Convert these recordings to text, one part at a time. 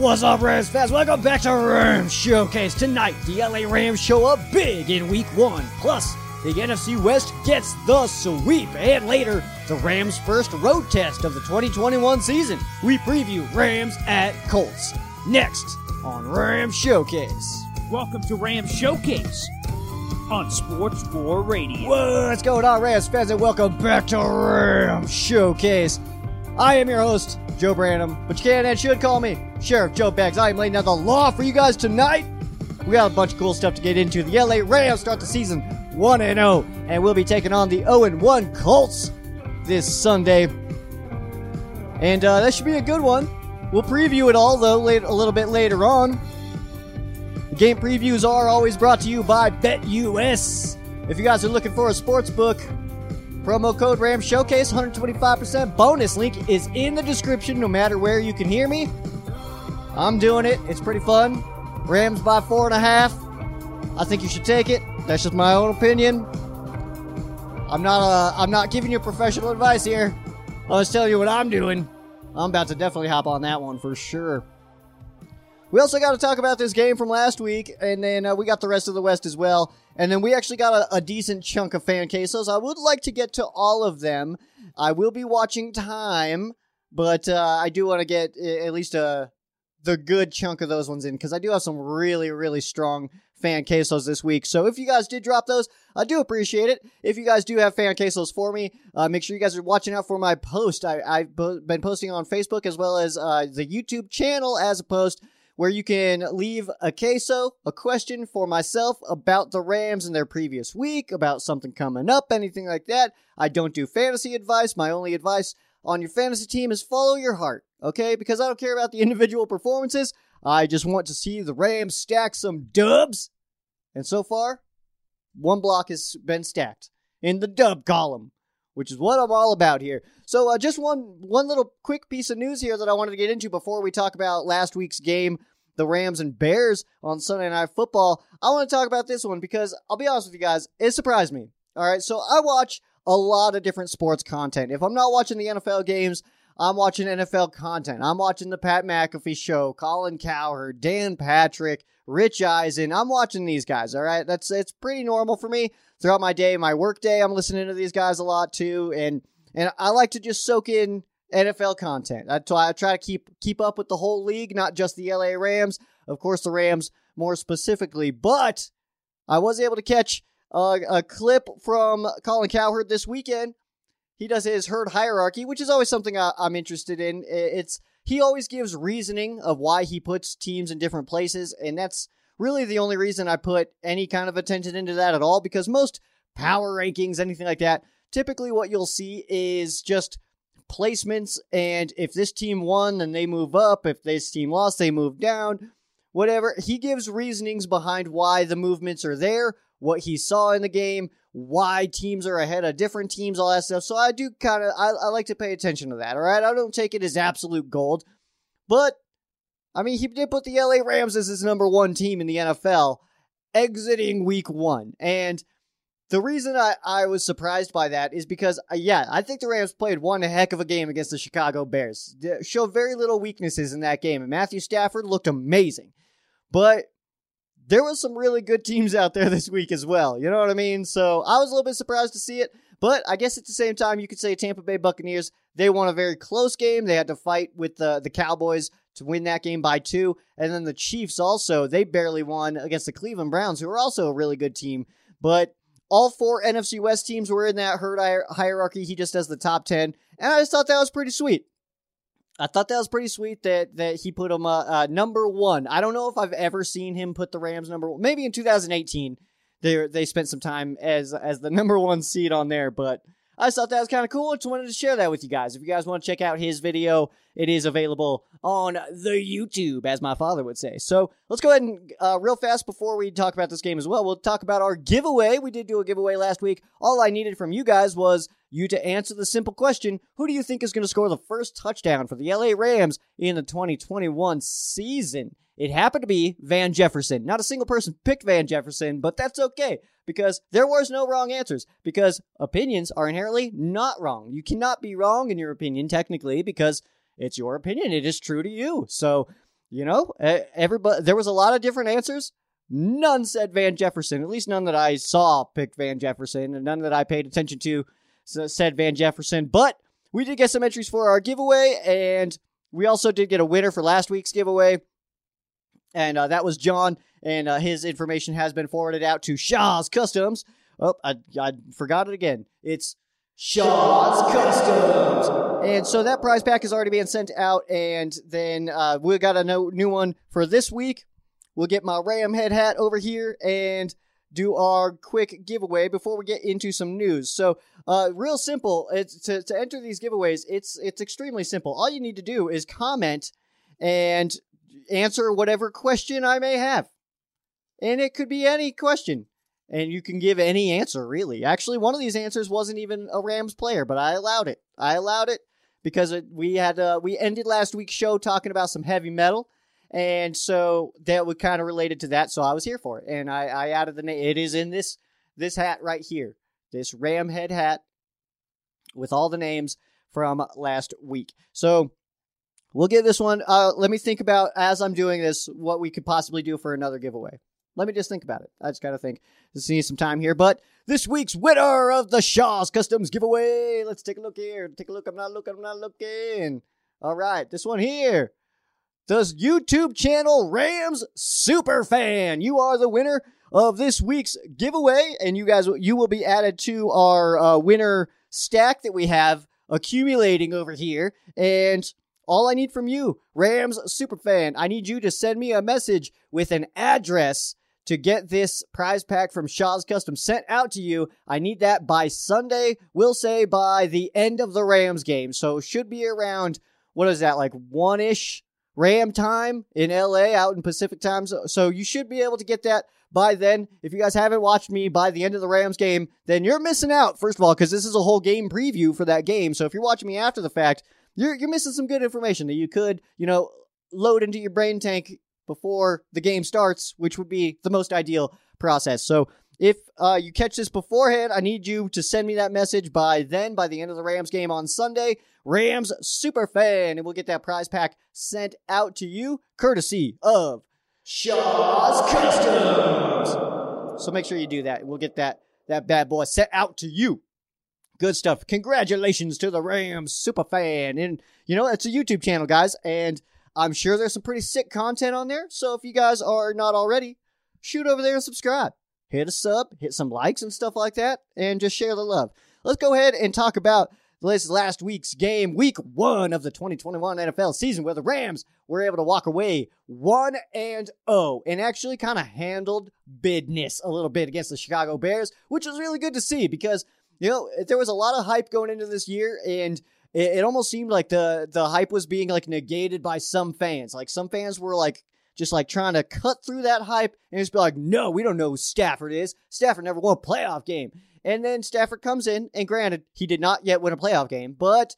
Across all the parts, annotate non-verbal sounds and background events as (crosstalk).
What's up, Rams fans? Welcome back to Rams Showcase. Tonight, the LA Rams show up big in week one. Plus, the NFC West gets the sweep. And later, the Rams' first road test of the 2021 season. We preview Rams at Colts. Next on Rams Showcase. Welcome to Rams Showcase on Sports 4 Radio. What's going on, Rams fans, and welcome back to Rams Showcase. I am your host, Joe Branham, but you can and should call me Sheriff Joe Baggs. I am laying down the law for you guys tonight. We got a bunch of cool stuff to get into. The LA Rams start the season 1 0, and we'll be taking on the 0 1 Colts this Sunday. And uh, that should be a good one. We'll preview it all, though, late, a little bit later on. The game previews are always brought to you by BetUS. If you guys are looking for a sports book, Promo code RAM Showcase, 125% bonus link is in the description no matter where you can hear me. I'm doing it. It's pretty fun. Rams by four and a half. I think you should take it. That's just my own opinion. I'm not uh, I'm not giving you professional advice here. I'm just telling you what I'm doing. I'm about to definitely hop on that one for sure. We also got to talk about this game from last week, and then uh, we got the rest of the West as well. And then we actually got a, a decent chunk of fan cases. I would like to get to all of them. I will be watching time, but uh, I do want to get at least a uh, the good chunk of those ones in because I do have some really, really strong fan quesos this week. So if you guys did drop those, I do appreciate it. If you guys do have fan quesos for me, uh, make sure you guys are watching out for my post. I, have been posting on Facebook as well as uh, the YouTube channel as a post where you can leave a queso, a question for myself about the Rams in their previous week, about something coming up, anything like that. I don't do fantasy advice. My only advice on your fantasy team is follow your heart, okay? Because I don't care about the (laughs) individual performances. I just want to see the Rams stack some dubs. And so far, one block has been stacked in the dub column, which is what I'm all about here. So, uh, just one one little quick piece of news here that I wanted to get into before we talk about last week's game the Rams and Bears on Sunday Night Football. I want to talk about this one because I'll be honest with you guys, it surprised me. All right, so I watch a lot of different sports content. If I'm not watching the NFL games, I'm watching NFL content. I'm watching the Pat McAfee show, Colin Cowherd, Dan Patrick, Rich Eisen. I'm watching these guys, all right? That's it's pretty normal for me throughout my day, my work day. I'm listening to these guys a lot too and and I like to just soak in NFL content. That's why I try to keep keep up with the whole league, not just the LA Rams. Of course, the Rams more specifically, but I was able to catch a, a clip from Colin Cowherd this weekend. He does his herd hierarchy, which is always something I, I'm interested in. It's he always gives reasoning of why he puts teams in different places, and that's really the only reason I put any kind of attention into that at all. Because most power rankings, anything like that, typically what you'll see is just placements. And if this team won, then they move up. If this team lost, they move down. Whatever. He gives reasonings behind why the movements are there, what he saw in the game, why teams are ahead of different teams, all that stuff. So I do kind of, I, I like to pay attention to that, all right? I don't take it as absolute gold. But, I mean, he did put the LA Rams as his number one team in the NFL exiting week one. And the reason I, I was surprised by that is because, uh, yeah, I think the Rams played one heck of a game against the Chicago Bears. They showed very little weaknesses in that game, and Matthew Stafford looked amazing. But there was some really good teams out there (laughs) this week as well. You know what I mean? So I was a little bit surprised to see it. But I guess at the same time, you could say Tampa Bay Buccaneers, they won a very close game. They had to fight with the, the Cowboys to win that game by two. And then the Chiefs also, they barely won against the Cleveland Browns, who are also a really good team. But all four NFC West teams were in that herd hierarchy. He just does the top 10. And I just thought that was pretty sweet. I thought that was pretty sweet that that he put him uh, uh, number one. I don't know if I've ever seen him put the Rams number one. Maybe in 2018, they they spent some time as as the number one seed on there, but I just thought that was kind of cool. I just wanted to share that with you guys. If you guys want to check out his video, it is available on the YouTube, as my father would say. So let's go ahead and uh, real fast before we talk about this game as well. We'll talk about our giveaway. We did do a giveaway last week. All I needed from you guys was you to answer the simple question Who do you think is going to score the first touchdown for the LA Rams in the 2021 season? It happened to be Van Jefferson. Not a single person picked Van Jefferson, but that's okay because there was no wrong answers because opinions are inherently not wrong. You cannot be wrong in your opinion technically because it's your opinion. It is true to you. So you know, everybody there was a lot of different answers. None said Van Jefferson. At least none that I saw picked Van Jefferson, and none that I paid attention to said Van Jefferson. But we did get some entries for our giveaway, and we also did get a winner for last week's giveaway, and uh, that was John. And uh, his information has been forwarded out to Shaw's Customs. Oh, I, I forgot it again. It's Shaw's Customs. And so that prize pack is already being sent out, and then uh, we got a new one for this week. We'll get my Ram head hat over here and do our quick giveaway before we get into some news. So, uh, real simple. It's to, to enter these giveaways. It's it's extremely simple. All you need to do is comment and answer whatever question I may have, and it could be any question, and you can give any answer really. Actually, one of these answers wasn't even a Rams player, but I allowed it. I allowed it because it, we had uh, we ended last week's show talking about some heavy metal and so that would kind of related to that. So I was here for it, and I, I added the name. It is in this this hat right here, this ram head hat with all the names from last week. So we'll get this one. Uh, let me think about as I'm doing this what we could possibly do for another giveaway. Let me just think about it. I just got to think. Just need some time here. But this week's winner of the Shaw's Customs giveaway. Let's take a look here. Take a look. I'm not looking. I'm not looking. All right, this one here the YouTube channel Rams Super Fan. You are the winner of this week's giveaway, and you guys, you will be added to our uh, winner stack that we have accumulating over here. And all I need from you, Rams Super Fan, I need you to send me a message with an address to get this prize pack from Shaw's Custom sent out to you. I need that by Sunday. We'll say by the end of the Rams game. So should be around, what is that, like one ish Ram time in LA out in Pacific time. So, so you should be able to get that by then. If you guys haven't watched me by the end of the Rams game, then you're missing out, first of all, because this is a whole game preview for that game. So if you're watching me after the fact, you're, you're missing some good information that you could, you know, load into your brain tank before the game starts, which would be the most ideal process. So if uh, you catch this beforehand, I need you to send me that message by then, by the end of the Rams game on Sunday. Rams super fan, and we'll get that prize pack sent out to you, courtesy of Shaw's Customs. So make sure you do that. We'll get that that bad boy sent out to you. Good stuff. Congratulations to the Rams super fan, and you know it's a YouTube channel, guys, and I'm sure there's some pretty sick content on there. So if you guys are not already, shoot over there and subscribe hit a sub, hit some likes and stuff like that, and just share the love. Let's go ahead and talk about this last week's game, week one of the 2021 NFL season, where the Rams were able to walk away 1 and 0 and actually kind of handled business a little bit against the Chicago Bears, which was really good to see because, you know, there was a lot of hype going into this year and it, it almost seemed like the the hype was being like negated by some fans. Like some fans were like just like trying to cut through that hype and just be like, no, we don't know who Stafford is. Stafford never won a playoff game. And then Stafford comes in, and granted, he did not yet win a playoff game, but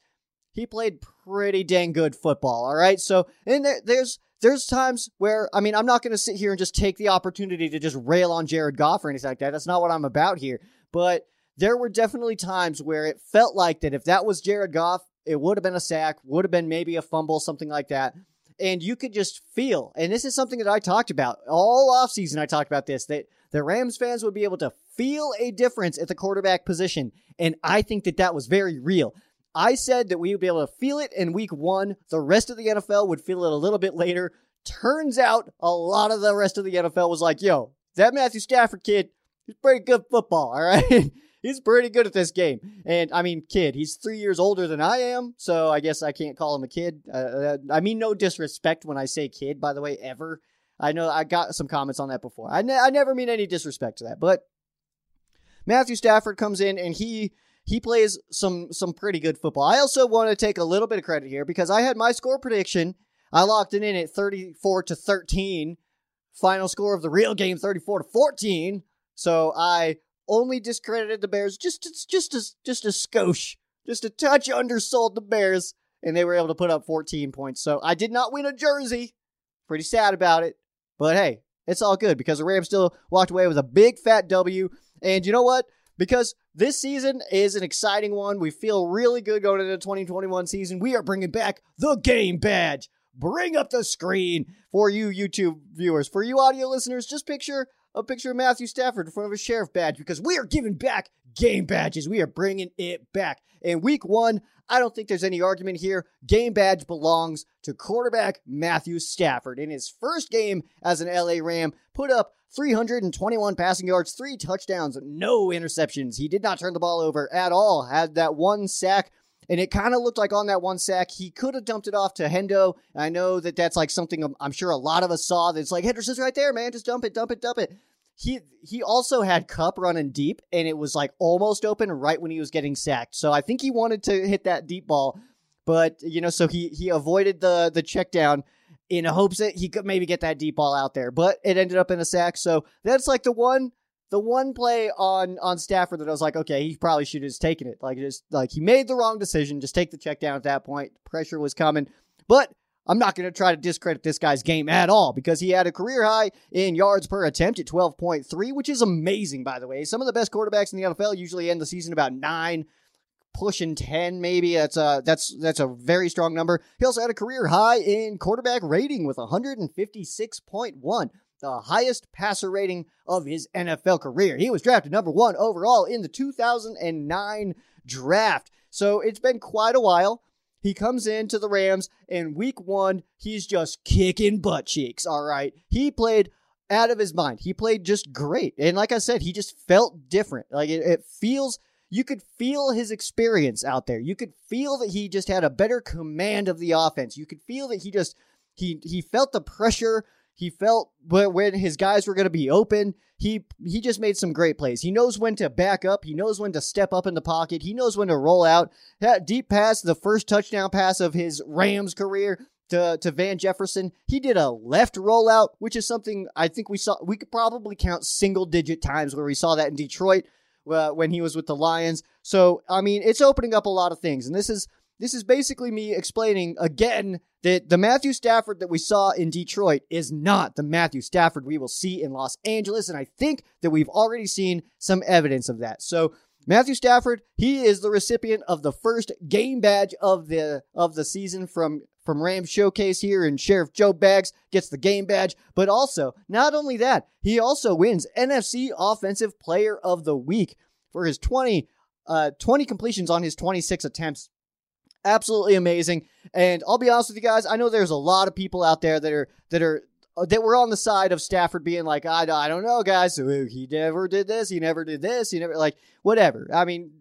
he played pretty dang good football. All right. So, and there, there's, there's times where, I mean, I'm not going to sit here and just take the opportunity to just rail on Jared Goff or anything like that. That's not what I'm about here. But there were definitely times where it felt like that if that was Jared Goff, it would have been a sack, would have been maybe a fumble, something like that and you could just feel, and this is something that I talked about all offseason. I talked about this that the Rams fans would be able to feel a difference at the quarterback position, and I think that that was very real. I said that we would be able to feel it in week one. The rest of the NFL would feel it a little bit later. Turns out a lot of the rest of the NFL was like, yo, that Matthew Stafford kid, he's pretty good football, all right? (laughs) he's pretty good at this game. And I mean, kid, he's three years older than I am, so I guess I can't call him a kid. Uh, uh, I mean, no disrespect when I say kid, by the way, ever. I know I got some comments on that before. I, ne- I never mean any disrespect to that, but Matthew Stafford comes in and he he plays some some pretty good football. I also want to take a little bit of credit here because I had my score prediction. I locked it in at 34 to 13. Final score of the real game 34 to 14. So I only discredited the Bears just just a, just a skosh, just a touch undersold the Bears, and they were able to put up 14 points. So I did not win a jersey. Pretty sad about it, but hey, it's all good because the Rams still walked away with a big fat W. And you know what? Because this season is an exciting one. We feel really good going into the 2021 season. We are bringing back the game badge. bring up the screen for you YouTube viewers. For you audio listeners, just picture a picture of Matthew Stafford in front of a sheriff badge because we are giving back game badges. We are bringing it back. In week one, I don't think there's any argument here. Game badge belongs to quarterback Matthew Stafford. In his first game as an LA Ram, put up 321 passing yards, three touchdowns, no interceptions. He did not turn the ball over at all. Had that one sack and it kind of looked like on that one sack, he could have dumped it off to Hendo. I know that that's like something I'm sure a lot of us saw. That's like Henderson's right there, man. Just dump it, dump it, dump it. He he also had Kupp running deep, and it was like almost open right when he was getting sacked. So I think he wanted to hit that deep ball, but you know, so he he avoided the the check down in hopes that he could maybe get that deep ball out there. But it ended up in a sack. So that's like the one the one play on on Stafford that I was like, okay, he probably should have just taken it. Like just like he made the wrong decision. Just take the check down at that point. Pressure was coming, but I'm not going to try to discredit this guy's game at all because he had a career high in yards per attempt at 12.3, which is amazing, by the way. Some of the best quarterbacks in the NFL usually end the season about nine, pushing 10 maybe that's a that's that's a very strong number he also had a career high in quarterback rating with 156.1 the highest passer rating of his NFL career. He was drafted number one overall in the 2009 draft. So it's been quite a while. He comes into the Rams, and week one, he's just kicking butt cheeks. All right. He played out of his mind. He played just great. And like I said, he just felt different. Like it, it feels you could feel his experience out there. You could feel that he just had a better command of the offense. You could feel that he just he he felt the pressure he felt when his guys were going to be open. He he just made some great plays. He knows when to back up. He knows when to step up in the pocket. He knows when to roll out. That deep pass, the first touchdown pass of his Rams career to, to Van Jefferson. He did a left rollout, which is something I think we saw. We could probably count single digit times where we saw that in Detroit uh, when he was with the Lions. So I mean, it's opening up a lot of things, and this is this is basically me explaining again that the Matthew Stafford that we saw in Detroit is not the Matthew Stafford we will see in Los Angeles. And I think that we've already seen some evidence of that. So Matthew Stafford, he is the recipient of the first game badge of the of the season from from Rams Showcase here, and Sheriff Joe Bags gets the game badge. But also, not only that, he also wins NFC Offensive Player of the Week for his 20, uh, 20 completions on his 26 attempts absolutely amazing. And I'll be honest with you guys, I know there's a lot of people out there that are that are uh, that were on the side of Stafford being like, I, I don't know, guys. He never did this. He never did this. He never like whatever. I mean,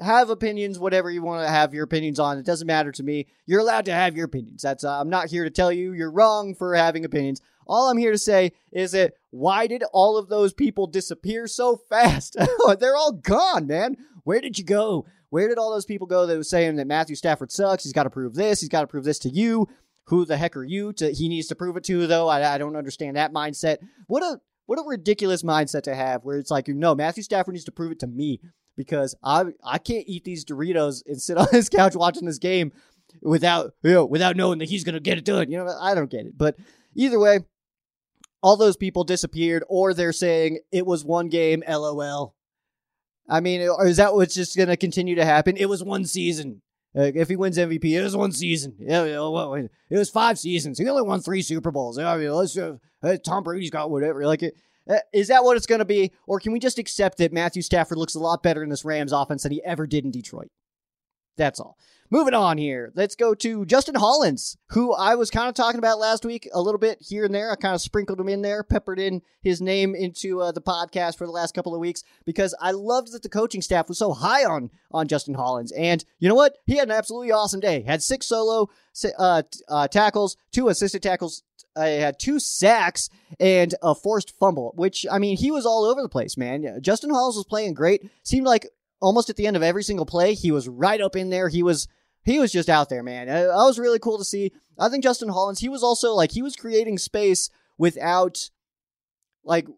have opinions, whatever you want to have your opinions on. It doesn't matter to me. You're allowed to have your opinions. That's uh, I'm not here to tell you you're wrong for having opinions. All I'm here to say is that why did all of those people disappear so fast? (laughs) They're all gone, man. Where did you go? Where did all those people go that was saying that Matthew Stafford sucks? He's got to prove this. He's got to prove this to you. Who the heck are you? To he needs to prove it to though. I, I don't understand that mindset. What a what a ridiculous mindset to have. Where it's like, you know, Matthew Stafford needs to prove it to me because I I can't eat these Doritos and sit on (laughs) his couch watching this game without you know, without knowing that he's gonna get it done. You know, I don't get it. But either way, all those people disappeared, or they're saying it was one game. LOL. I mean, is that what's just going to continue to happen? It was one season. Uh, if he wins MVP, it was one season. It was five seasons. He only won three Super Bowls. I mean, let's uh, Tom Brady's got whatever. Like, uh, is that what it's going to be, or can we just accept that Matthew Stafford looks a lot better in this Rams offense than he ever did in Detroit? That's all. Moving on here, let's go to Justin Hollins, who I was kind of talking about last week a little bit here and there. I kind of sprinkled him in there, peppered in his name into uh, the podcast for the last couple of weeks because I loved that the coaching staff was so high on on Justin Hollins. And you know what? He had an absolutely awesome day. Had six solo uh, uh, tackles, two assisted tackles, I had two sacks and a forced fumble, which I mean he was all over the place, man. Justin Hollins was playing great. Seemed like almost at the end of every single play, he was right up in there. He was he was just out there, man. That was really cool to see. I think Justin Hollins, he was also like he was creating space without like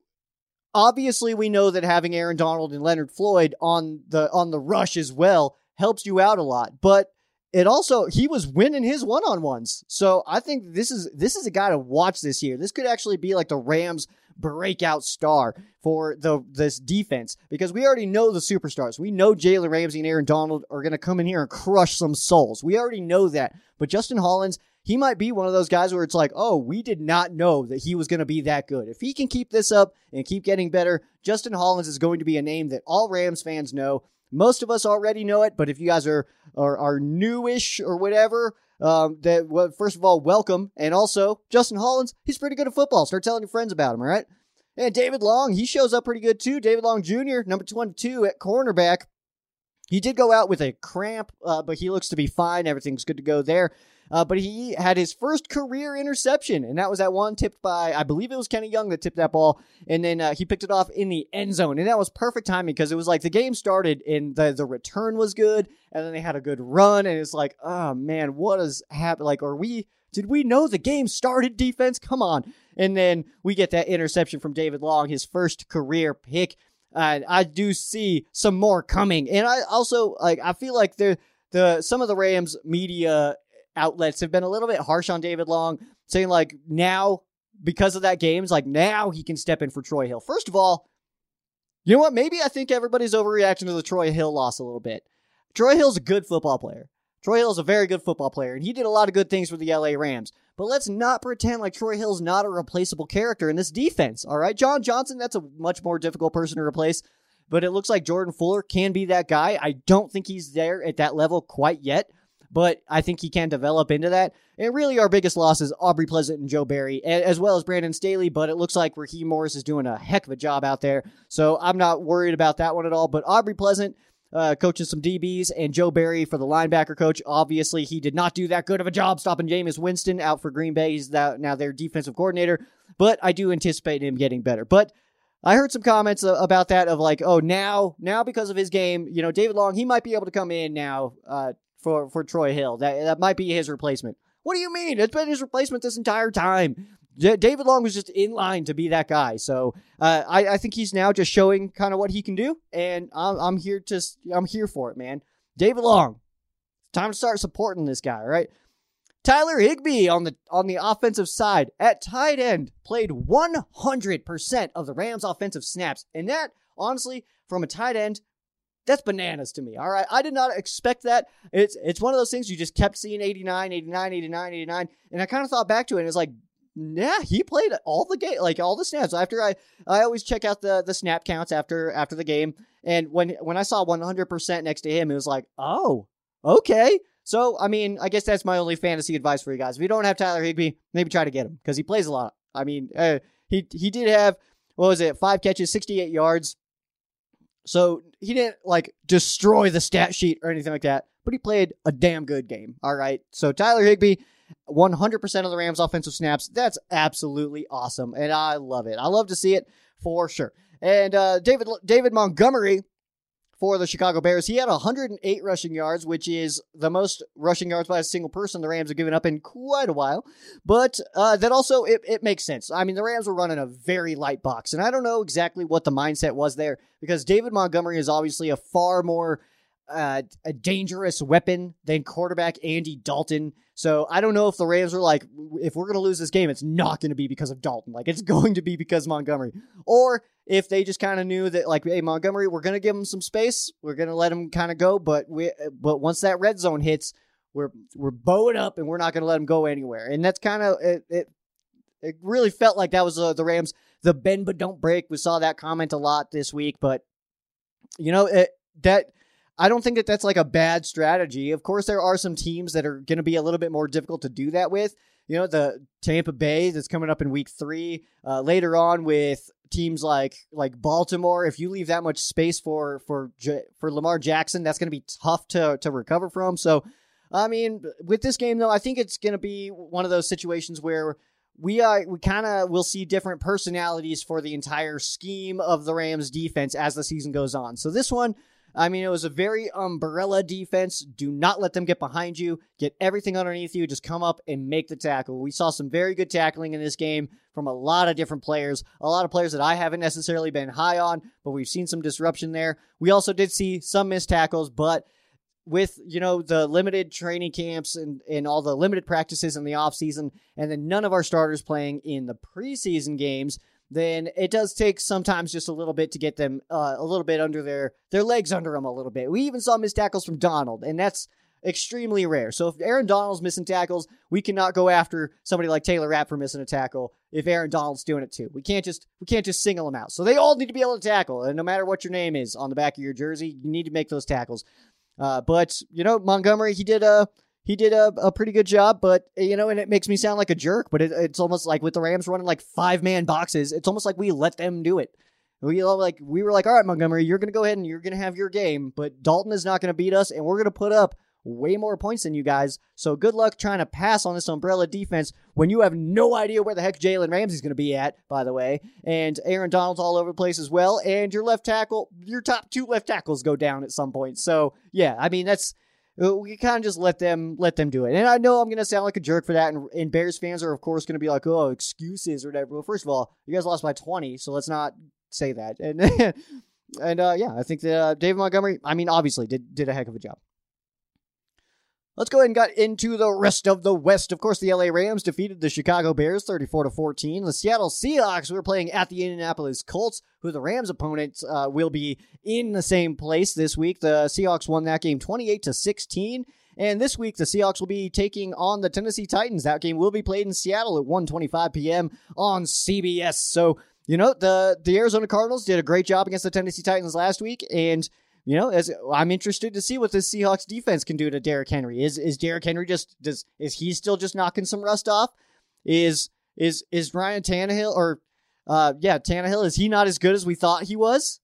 obviously we know that having Aaron Donald and Leonard Floyd on the on the rush as well helps you out a lot. But it also he was winning his one-on-ones. So I think this is this is a guy to watch this year. This could actually be like the Rams breakout star for the this defense because we already know the superstars. We know Jalen Ramsey and Aaron Donald are going to come in here and crush some souls. We already know that. But Justin Hollins, he might be one of those guys where it's like, oh, we did not know that he was going to be that good. If he can keep this up and keep getting better, Justin Hollins is going to be a name that all Rams fans know. Most of us already know it, but if you guys are are, are newish or whatever, um, that well, first of all, welcome, and also Justin Hollins, he's pretty good at football. Start telling your friends about him, all right? And David Long, he shows up pretty good too. David Long Jr., number 22 at cornerback. He did go out with a cramp, uh, but he looks to be fine. Everything's good to go there. Uh, but he had his first career interception, and that was that one tipped by, I believe it was Kenny Young that tipped that ball, and then uh, he picked it off in the end zone, and that was perfect timing because it was like the game started and the the return was good, and then they had a good run, and it's like, oh man, what is happening? Like, are we? Did we know the game started? Defense, come on! And then we get that interception from David Long, his first career pick. Uh, I do see some more coming, and I also like. I feel like the the some of the Rams media outlets have been a little bit harsh on David Long, saying like now because of that game's like now he can step in for Troy Hill. First of all, you know what? Maybe I think everybody's overreacting to the Troy Hill loss a little bit. Troy Hill's a good football player. Troy Hill's a very good football player, and he did a lot of good things for the LA Rams. But let's not pretend like Troy Hill's not a replaceable character in this defense, all right? John Johnson, that's a much more difficult person to replace, but it looks like Jordan Fuller can be that guy. I don't think he's there at that level quite yet, but I think he can develop into that. And really, our biggest loss is Aubrey Pleasant and Joe Barry, as well as Brandon Staley. But it looks like Raheem Morris is doing a heck of a job out there. So I'm not worried about that one at all. But Aubrey Pleasant, uh, coaching some DBs, and Joe Barry for the linebacker coach. Obviously, he did not do that good of a job stopping Jameis Winston out for Green Bay. He's now their defensive coordinator, but I do anticipate him getting better. But I heard some comments uh, about that of like, oh, now, now because of his game, you know, David Long, he might be able to come in now uh, for for Troy Hill. That that might be his replacement. What do you mean? It's been his replacement this entire time. David Long was just in line to be that guy. So uh, I, I think he's now just showing kind of what he can do, and I'm, I'm here to I'm here for it, man. David Long, time to start supporting this guy, right? Tyler Higbee on the on the offensive side at tight end played 100% of the Rams offensive snaps, and that honestly, from a tight end, that's bananas to me. All right. I did not expect that. It's it's one of those things you just kept seeing 89, 89, 89, 89. And I kind of thought back to it and it's like, yeah, he played all the game, like all the snaps. After I, I always check out the the snap counts after after the game, and when when I saw 100% next to him, it was like, oh, okay. So I mean, I guess that's my only fantasy advice for you guys. If you don't have Tyler Higbee, maybe try to get him because he plays a lot. I mean, uh, he he did have what was it, five catches, 68 yards. So he didn't like destroy the stat sheet or anything like that, but he played a damn good game. All right. So Tyler Higbee, 100% of the Rams offensive snaps. That's absolutely awesome. And I love it. I love to see it for sure. And uh, David David Montgomery for the Chicago Bears. He had 108 rushing yards, which is the most rushing yards by a single person the Rams have given up in quite a while. But uh, that also it, it makes sense. I mean, the Rams were running a very light box, and I don't know exactly what the mindset was there because David Montgomery is obviously a far more uh, a dangerous weapon than quarterback Andy Dalton. So I don't know if the Rams are like, if we're going to lose this game, it's not going to be because of Dalton. Like it's (laughs) going to be because Montgomery. Or if they just kind of knew that, like, hey, Montgomery, we're going to give him some space. We're going to let him kind of go. But we, but once that red zone hits, we're we're bowing up and we're not going to let him go anywhere. And that's kind of it, it. It really felt like that was uh, the Rams, the bend but don't break. We saw that comment a lot this week, but you know it, that I don't think that that's like a bad strategy. Of course, there are some teams that are going to be a little bit more difficult to do that with. You know, the Tampa Bay that's coming up in week three. Uh, later on with teams like like Baltimore, if you leave that much space for for for Lamar Jackson, that's going to be tough to to recover from. So, I mean, with this game though, I think it's going to be one of those situations where we are we kind of will see different personalities for the entire scheme of the Rams defense as the season goes on. So this one I mean, it was a very umbrella defense. Do not let them get behind you. Get everything underneath you. Just come up and make the tackle. We saw some very good tackling in this game from a lot of different players. A lot of players that I haven't necessarily been high on, but we've seen some disruption there. We also did see some missed tackles, but with you know the limited training camps and, and all the limited practices in the offseason and then none of our starters playing in the preseason games then it does take sometimes just a little bit to get them uh, a little bit under their their legs under them a little bit. We even saw missed tackles from Donald, and that's extremely rare. So if Aaron Donald's missing tackles, we cannot go after somebody like Taylor Rapp for missing a tackle if Aaron Donald's doing it too. We can't just we can't just single them out. So they all need to be able to tackle, and no matter what your name is on the back of your jersey, you need to make those tackles. Uh, but you know Montgomery, he did a he did a, a pretty good job, but you know, and it makes me sound like a jerk. But it, it's almost like with the Rams running like five man boxes, it's almost like we let them do it. We like we were like, all right, Montgomery, you're gonna go ahead and you're gonna have your game, but Dalton is not gonna beat us, and we're gonna put up way more points than you guys. So good luck trying to pass on this umbrella defense when you have no idea where the heck Jalen Ramsey's to be at, by the way. And Aaron Donald's all over the place as well. And your left tackle, your top two left tackles go down at some point. So yeah, I mean that's we kind of just let them let them do it. And I know I'm going to sound like a jerk for that. And, and Bears fans are of course going to be like, oh, excuses or whatever. Well, first of all, you guys lost by 20, so let's not say that. (laughs) And and uh, yeah, I think that uh, David Montgomery, I mean, obviously did did a heck of a job. Let's go ahead and get into the rest of the West. Of course, the LA Rams defeated the Chicago Bears 34 to 14. The Seattle Seahawks were playing at the Indianapolis Colts, who the Rams' opponents uh, will be in the same place this week. The Seahawks won that game 28 to 16. And this week, the Seahawks will be taking on the Tennessee Titans. That game will be played in Seattle at 1:25 p.m. on CBS. So, you know, the the Arizona Cardinals did a great job against the Tennessee Titans last week, and you know, as I'm interested to see what this Seahawks defense can do to Derrick Henry. Is is Derrick Henry just does is he still just knocking some rust off? Is is is Ryan Tannehill or uh yeah Tannehill is he not as good as we thought he was?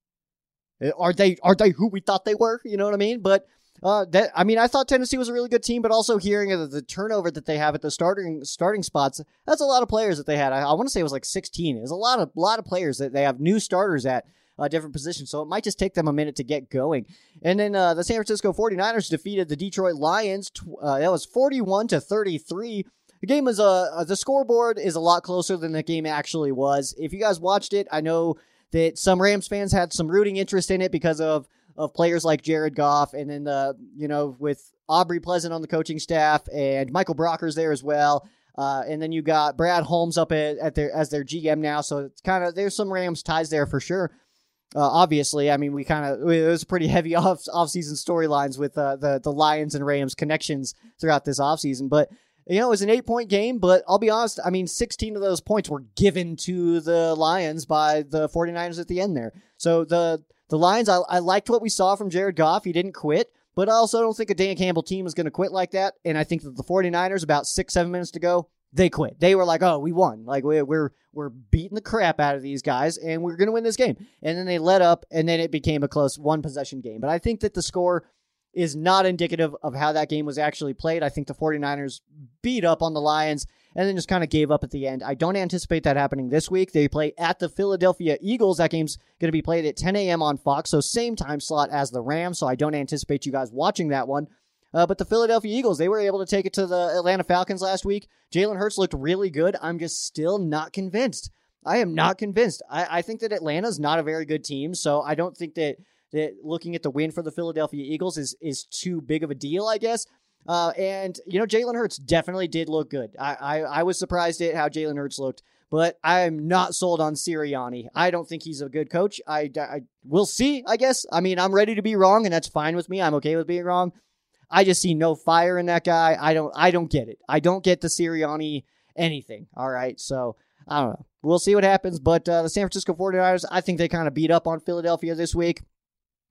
Are they are they who we thought they were? You know what I mean? But uh, that I mean, I thought Tennessee was a really good team, but also hearing the, the turnover that they have at the starting starting spots, that's a lot of players that they had. I, I want to say it was like 16. It was a lot of lot of players that they have new starters at uh, different positions. So it might just take them a minute to get going. And then uh, the San Francisco 49ers defeated the Detroit Lions. Uh, that was 41 to 33. The game was uh, uh, the scoreboard is a lot closer than the game actually was. If you guys watched it, I know that some Rams fans had some rooting interest in it because of of players like Jared Goff, and then the you know with Aubrey Pleasant on the coaching staff and Michael Brockers there as well. Uh, and then you got Brad Holmes up at, at their as their GM now, so it's kind of there's some Rams ties there for sure. Uh, obviously, I mean, we kind of it was pretty (laughs) heavy off off-season storylines with uh, the the Lions and Rams connections throughout this offseason. But you know, it was an eight-point game. But I'll be honest, I mean, 16 of those points were given to the Lions by the 49ers at the end there. So the the Lions, I, I liked what we saw from Jared Goff. He didn't quit. But I also don't think a Dan Campbell team is going to quit like that. And I think that the 49ers, about six, seven minutes to go, they quit. They were like, "Oh, we won. Like we're we're we're beating the crap out of these guys, and we're going to win this game." And then they let up, and then it became a close one possession game. But I think that the score is not indicative of how that game was actually played. I think the 49ers beat up on the Lions and then just kind of gave up at the end. I don't anticipate that happening this week. They play at the Philadelphia Eagles. That game's going to be played at 10 a.m. on Fox, so same time slot as the Rams. So I don't anticipate you guys watching that one. Uh, but the Philadelphia Eagles, they were able to take it to the Atlanta Falcons last week. Jalen Hurts looked really good. I'm just still not convinced. I am not convinced. I, I think that Atlanta's not a very good team, so I don't think that that looking at the win for the Philadelphia Eagles is is too big of a deal, I guess. Uh, and you know, Jalen Hurts definitely did look good. I, I, I was surprised at how Jalen Hurts looked, but I'm not sold on Sirianni. I don't think he's a good coach. I, I we'll see. I guess. I mean, I'm ready to be wrong, and that's fine with me. I'm okay with being wrong. I just see no fire in that guy. I don't I don't get it. I don't get the Sirianni anything. All right. So I don't know. We'll see what happens. But uh, the San Francisco 49ers, I think they kind of beat up on Philadelphia this week.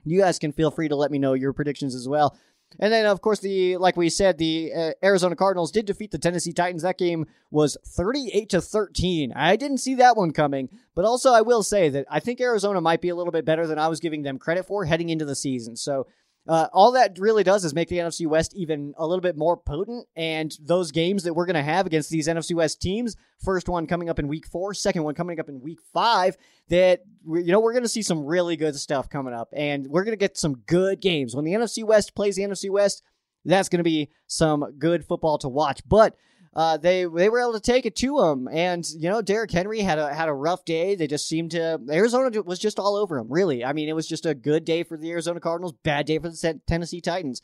You guys can feel free to let me know your predictions as well. And then, of course, the like we said, the uh, Arizona Cardinals did defeat the Tennessee Titans. That game was 38 to 13. I didn't see that one coming, but also I will say that I think Arizona might be a little bit better than I was giving them credit for heading into the season. So uh, all that really does is make the NFC West even a little bit more potent. And those games that we're going to have against these NFC West teams, first one coming up in week four, second one coming up in week five, that, you know, we're going to see some really good stuff coming up. And we're going to get some good games. When the NFC West plays the NFC West, that's going to be some good football to watch. But uh, they they were able to take it to him. And you know, Derrick Henry had a had a rough day. They just seemed to Arizona was just all over him. Really, I mean, it was just a good day for the Arizona Cardinals, bad day for the Tennessee Titans.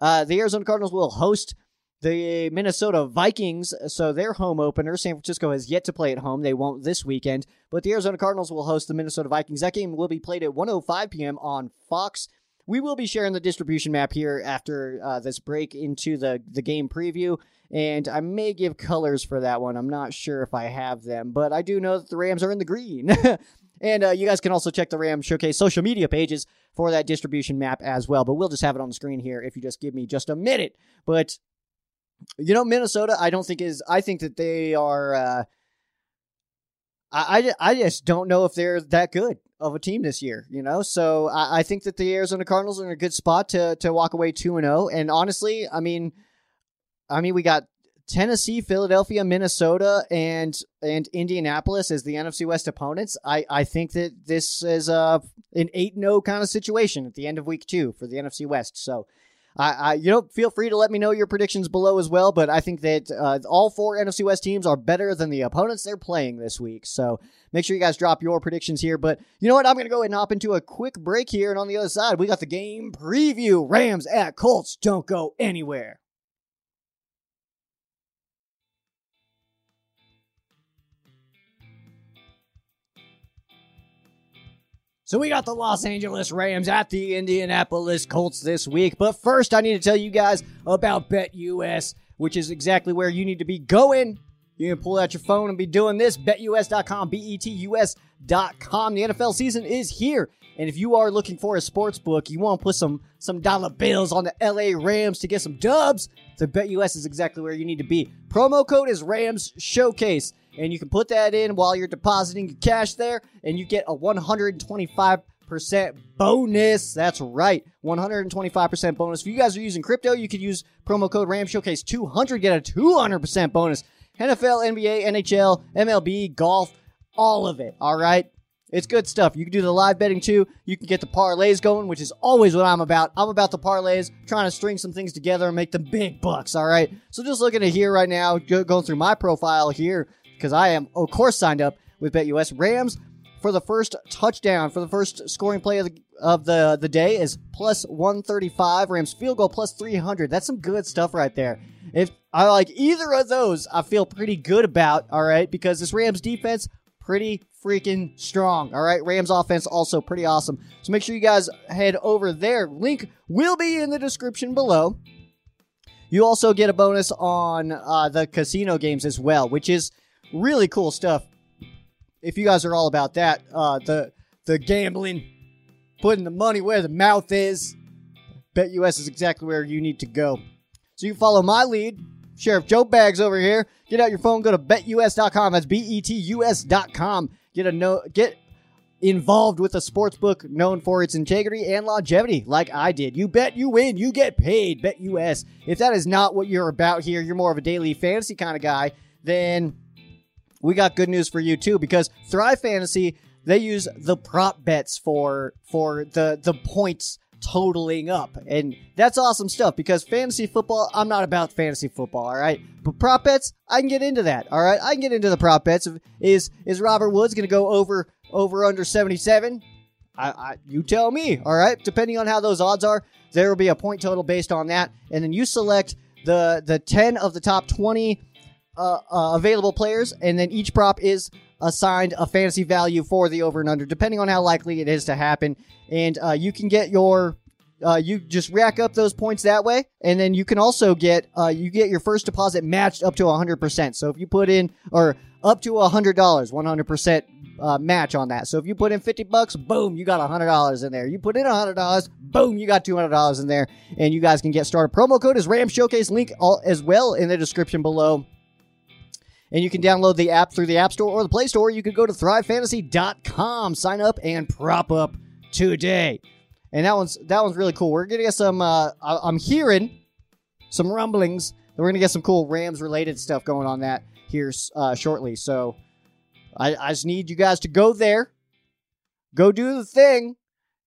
Uh, the Arizona Cardinals will host the Minnesota Vikings, so their home opener. San Francisco has yet to play at home. They won't this weekend, but the Arizona Cardinals will host the Minnesota Vikings. That game will be played at 1:05 p.m. on Fox. We will be sharing the distribution map here after uh, this break into the the game preview, and I may give colors for that one. I'm not sure if I have them, but I do know that the Rams are in the green. (laughs) and uh, you guys can also check the Rams Showcase social media pages for that distribution map as well. But we'll just have it on the screen here if you just give me just a minute. But you know, Minnesota, I don't think is. I think that they are. Uh, I, I, I just don't know if they're that good of a team this year, you know. So I, I think that the Arizona Cardinals are in a good spot to to walk away two and zero. And honestly, I mean, I mean, we got Tennessee, Philadelphia, Minnesota, and and Indianapolis as the NFC West opponents. I, I think that this is a an eight 0 kind of situation at the end of week two for the NFC West. So I, I, you know, feel free to let me know your predictions below as well. But I think that uh, all four NFC West teams are better than the opponents they're playing this week. So make sure you guys drop your predictions here. But you know what? I'm going to go ahead and hop into a quick break here. And on the other side, we got the game preview Rams at Colts. Don't go anywhere. So we got the Los Angeles Rams at the Indianapolis Colts this week. But first, I need to tell you guys about BetUS, which is exactly where you need to be going. You can pull out your phone and be doing this. BetUS.com, B-E-T-U-S.com. The NFL season is here. And if you are looking for a sports book, you want to put some some dollar bills on the LA Rams to get some dubs, then BetUS is exactly where you need to be. Promo code is Rams Showcase and you can put that in while you're depositing your cash there, and you get a 125% bonus. That's right, 125% bonus. If you guys are using crypto, you could use promo code RAM Showcase 200, get a 200% bonus. NFL, NBA, NHL, MLB, golf, all of it. All right. It's good stuff. You can do the live betting too. You can get the parlays going, which is always what I'm about. I'm about the parlays, trying to string some things together and make the big bucks. All right. So just looking at here right now, going through my profile here, because I am, of course, signed up with BetUS. Rams for the first touchdown, for the first scoring play of the, of the, the day is plus 135. Rams field goal plus 300. That's some good stuff right there. If I like either of those, I feel pretty good about, all right, because this Rams defense, pretty freaking strong. All right, Rams offense also pretty awesome. So make sure you guys head over there. Link will be in the description below. You also get a bonus on uh, the casino games as well, which is really cool stuff. If you guys are all about that, uh, the the gambling, putting the money where the mouth is, BetUS is exactly where you need to go. So you follow my lead, Sheriff Joe Bags over here. Get out your phone, go to betus.com. That's B E T U S.com. Get a no get involved with a sports book known for its integrity and longevity, like I did. You bet, you win, you get paid. BetUS. If that is not what you're about here, you're more of a daily fantasy kind of guy, then we got good news for you too because Thrive Fantasy they use the prop bets for for the the points totaling up. And that's awesome stuff because fantasy football, I'm not about fantasy football, all right? But prop bets, I can get into that, all right? I can get into the prop bets. Is is Robert Woods going to go over over under 77? I, I you tell me, all right? Depending on how those odds are, there will be a point total based on that, and then you select the the 10 of the top 20 uh, uh, available players, and then each prop is assigned a fantasy value for the over and under, depending on how likely it is to happen. And uh, you can get your uh, you just rack up those points that way, and then you can also get uh, you get your first deposit matched up to hundred percent. So if you put in or up to hundred dollars, one hundred percent uh, match on that. So if you put in fifty bucks, boom, you got hundred dollars in there. You put in hundred dollars, boom, you got two hundred dollars in there, and you guys can get started. Promo code is Ram Showcase link all, as well in the description below and you can download the app through the App Store or the Play Store. You can go to thrivefantasy.com, sign up, and prop up today. And that one's that one's really cool. We're gonna get some. Uh, I'm hearing some rumblings that we're gonna get some cool Rams related stuff going on that here uh, shortly. So I, I just need you guys to go there, go do the thing,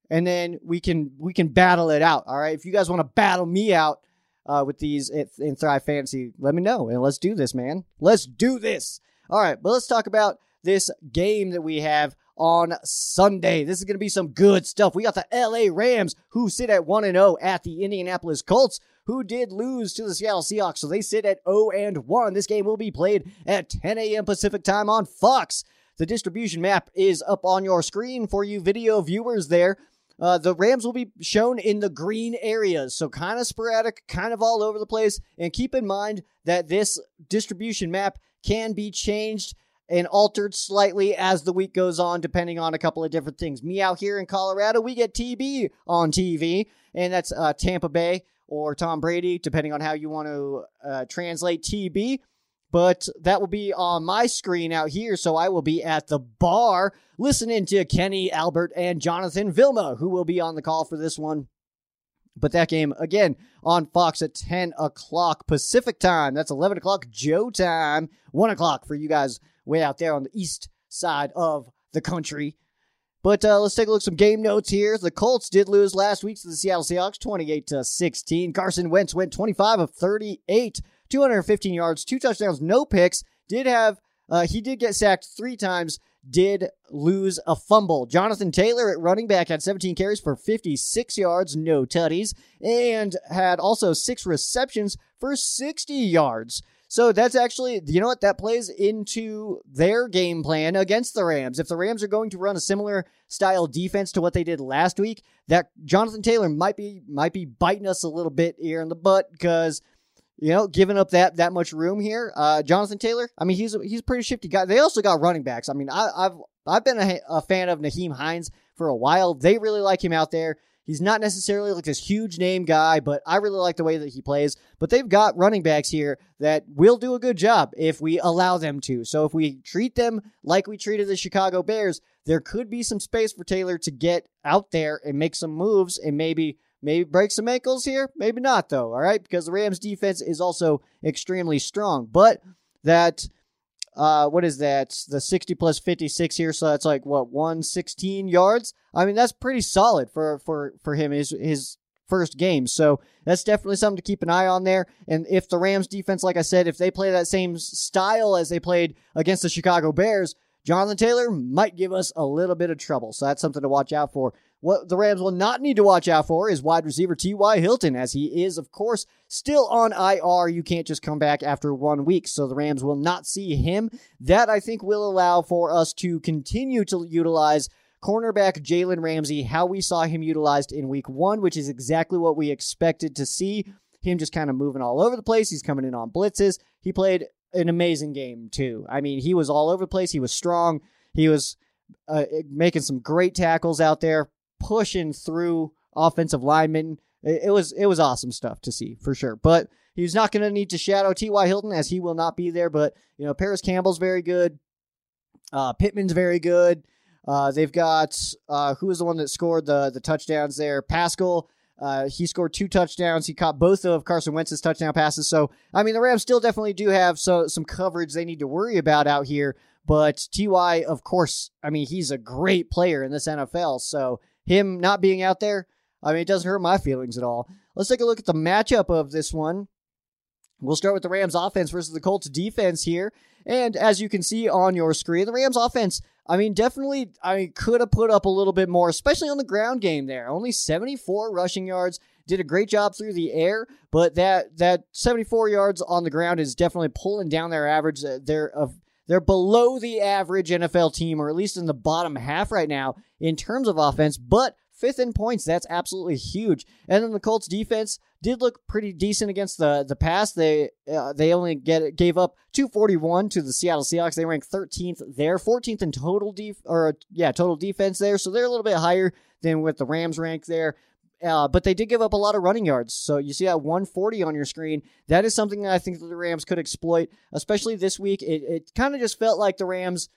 and then we can we can battle it out. All right. If you guys want to battle me out, uh, with these in Thrive Fantasy, let me know and let's do this, man. Let's do this. All right, but let's talk about this game that we have on Sunday. This is going to be some good stuff. We got the LA Rams who sit at 1 and 0 at the Indianapolis Colts who did lose to the Seattle Seahawks. So they sit at 0 and 1. This game will be played at 10 a.m. Pacific time on Fox. The distribution map is up on your screen for you video viewers there. Uh, the Rams will be shown in the green areas, so kind of sporadic, kind of all over the place. And keep in mind that this distribution map can be changed and altered slightly as the week goes on, depending on a couple of different things. Me out here in Colorado, we get TB on TV, and that's uh, Tampa Bay or Tom Brady, depending on how you want to uh, translate TB. But that will be on my screen out here, so I will be at the bar listening to Kenny Albert and Jonathan Vilma, who will be on the call for this one. But that game, again, on Fox at 10 o'clock Pacific time. That's 11 o'clock Joe time. 1 o'clock for you guys way out there on the east side of the country. But uh, let's take a look some game notes here. The Colts did lose last week to the Seattle Seahawks, 28 to 16. Carson Wentz went 25 of 38, 215 yards, two touchdowns, no picks. Did have uh, he did get sacked three times. Did lose a fumble. Jonathan Taylor at running back had 17 carries for 56 yards, no tutties, and had also six receptions for 60 yards. So that's actually, you know what? That plays into their game plan against the Rams. If the Rams are going to run a similar style defense to what they did last week, that Jonathan Taylor might be might be biting us a little bit here in the butt because you know, giving up that that much room here. Uh, Jonathan Taylor, I mean, he's a, he's a pretty shifty guy. They also got running backs. I mean, I, have I've been a, a fan of Nyheim Hines for a while. They really like him out there. He's not necessarily like this huge name guy, but I really like the way that he plays. But they've got running backs here that will do a good job if we allow them to. So if we treat them like we treated the Chicago Bears, there could be some space for Taylor to get out there and make some moves and maybe maybe break some ankles here, maybe not though, all right? Because the Rams defense is also extremely strong. But that uh, what is that? The 60 plus 56 here, so that's like what 116 yards. I mean, that's pretty solid for for for him his his first game. So that's definitely something to keep an eye on there. And if the Rams defense, like I said, if they play that same style as they played against the Chicago Bears, Jonathan Taylor might give us a little bit of trouble. So that's something to watch out for. What the Rams will not need to watch out for is wide receiver T.Y. Hilton, as he is, of course, still on IR. You can't just come back after one week, so the Rams will not see him. That, I think, will allow for us to continue to utilize cornerback Jalen Ramsey, how we saw him utilized in week one, which is exactly what we expected to see. Him just kind of moving all over the place. He's coming in on blitzes. He played an amazing game, too. I mean, he was all over the place. He was strong. He was uh, making some great tackles out there, pushing through offensive linemen. It, it was it was awesome stuff to see for sure. But he's not going to need to shadow T.Y. Hilton as he will not be there. But you know, Parris Campbell's very good. Uh, Pittman's very good. Uh, they've got uh, who was the one that scored the the touchdowns there? Pascal. Uh, he scored two touchdowns. He caught both of Carson Wentz's touchdown passes. So, I mean, the Rams still definitely do have so some coverage they need to worry about out here. But Ty, of course, I mean, he's a great player in this NFL. So him not being out there, I mean, it doesn't hurt my feelings at all. Let's take a look at the matchup of this one. We'll start with the Rams offense versus the Colts defense here. And as you can see on your screen, the Rams offense, I mean, definitely, I could have put up a little bit more, especially on the ground game there. Only 74 rushing yards. Did a great job through the air, but that that 74 yards on the ground is definitely pulling down their average. Uh, they're of they're below the average NFL team, or at least in the bottom half right now in terms of offense, but fifth in points. That's absolutely huge. And then the Colts defense did look pretty decent against the the pass. They uh, they only get gave up 241 to the Seattle Seahawks. They ranked 13th there, 14th in total def or yeah total defense there. So they're a little bit higher than what the Rams rank there. Uh, but they did give up a lot of running yards. So you see that 140 on your screen. That is something that I think that the Rams could exploit, especially this week. It, it kind of just felt like the Rams.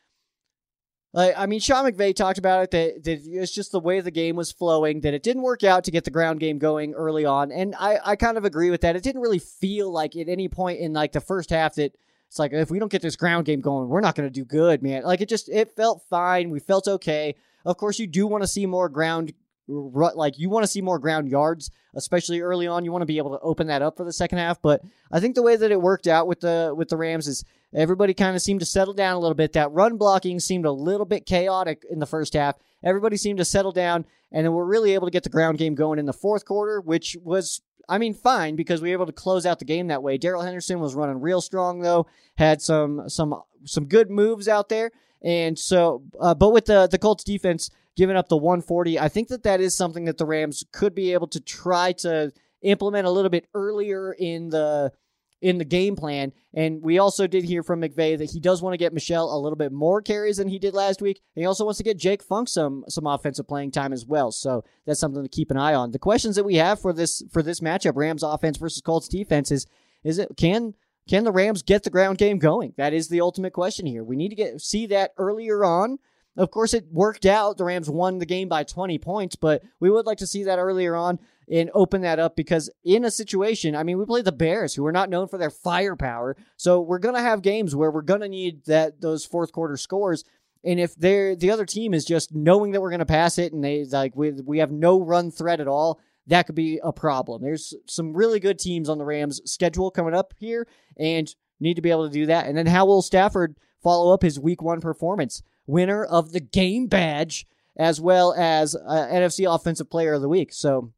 Like, I mean, Sean McVay talked about it that, that it's just the way the game was flowing, that it didn't work out to get the ground game going early on. And I, I kind of agree with that. It didn't really feel like at any point in like the first half that it's like if we don't get this ground game going, we're not going to do good, man. Like it just it felt fine. We felt okay. Of course, you do want to see more ground like you want to see more ground yards, especially early on. You want to be able to open that up for the second half. But I think the way that it worked out with the with the Rams is everybody kind of seemed to settle down a little bit. That run blocking seemed a little bit chaotic in the first half. Everybody seemed to settle down, and then we're really able to get the ground game going in the fourth quarter, which was I mean, fine because we were able to close out the game that way. Darrell Henderson was running real strong though, had some some some good moves out there, and so uh, but with the the Colts defense giving up the 140, I think that that is something that the Rams could be able to try to implement a little bit earlier in the in the game plan. And we also did hear from McVay that he does want to get Michel a little bit more carries than he did last week. And he also wants to get Jake Funk some some offensive playing time as well. So that's something to keep an eye on. The questions that we have for this for this matchup, Rams offense versus Colts defense, is is it can can the Rams get the ground game going? That is the ultimate question here. We need to get see that earlier on. Of course, it worked out. The Rams won the game by 20 points, but we would like to see that earlier on and open that up because in a situation, I mean, we play the Bears, who are not known for their firepower, so we're gonna have games where we're gonna need that those fourth quarter scores. And if they're the other team is just knowing that we're gonna pass it and they like we we have no run threat at all, that could be a problem. There's some really good teams on the Rams schedule coming up here, and need to be able to do that. And then how will Stafford follow up his Week One performance? Winner of the game badge as well as uh, NFC Offensive Player of the Week. So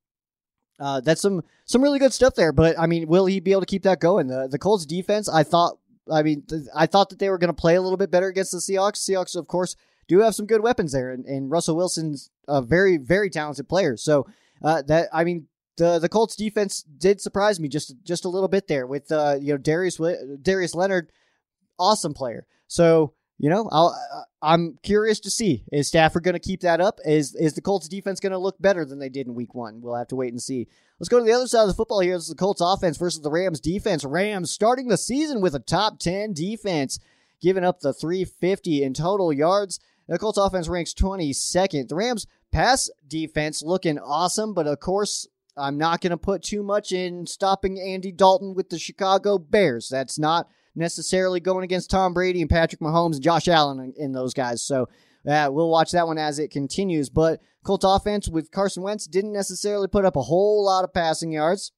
uh, that's some some really good stuff there. But I mean, will he be able to keep that going? The the Colts defense, I thought. I mean, th- I thought that they were going to play a little bit better against the Seahawks. Seahawks, of course, do have some good weapons there, and, and Russell Wilson's a very very talented player. So uh, that I mean, the the Colts defense did surprise me just just a little bit there with uh, you know Darius Darius Leonard, awesome player. So you know, I'll, I'm curious to see is Stafford going to keep that up? Is is the Colts defense going to look better than they did in Week One? We'll have to wait and see. Let's go to the other side of the football here. This is the Colts offense versus the Rams defense. Rams starting the season with a top ten defense, giving up the 350 in total yards. The Colts offense ranks 22nd. The Rams pass defense looking awesome, but of course, I'm not going to put too much in stopping Andy Dalton with the Chicago Bears. That's not necessarily going against Tom Brady and Patrick Mahomes and Josh Allen and, and those guys. So uh, we'll watch that one as it continues. But Colts offense with Carson Wentz didn't necessarily put up a whole lot of passing yards.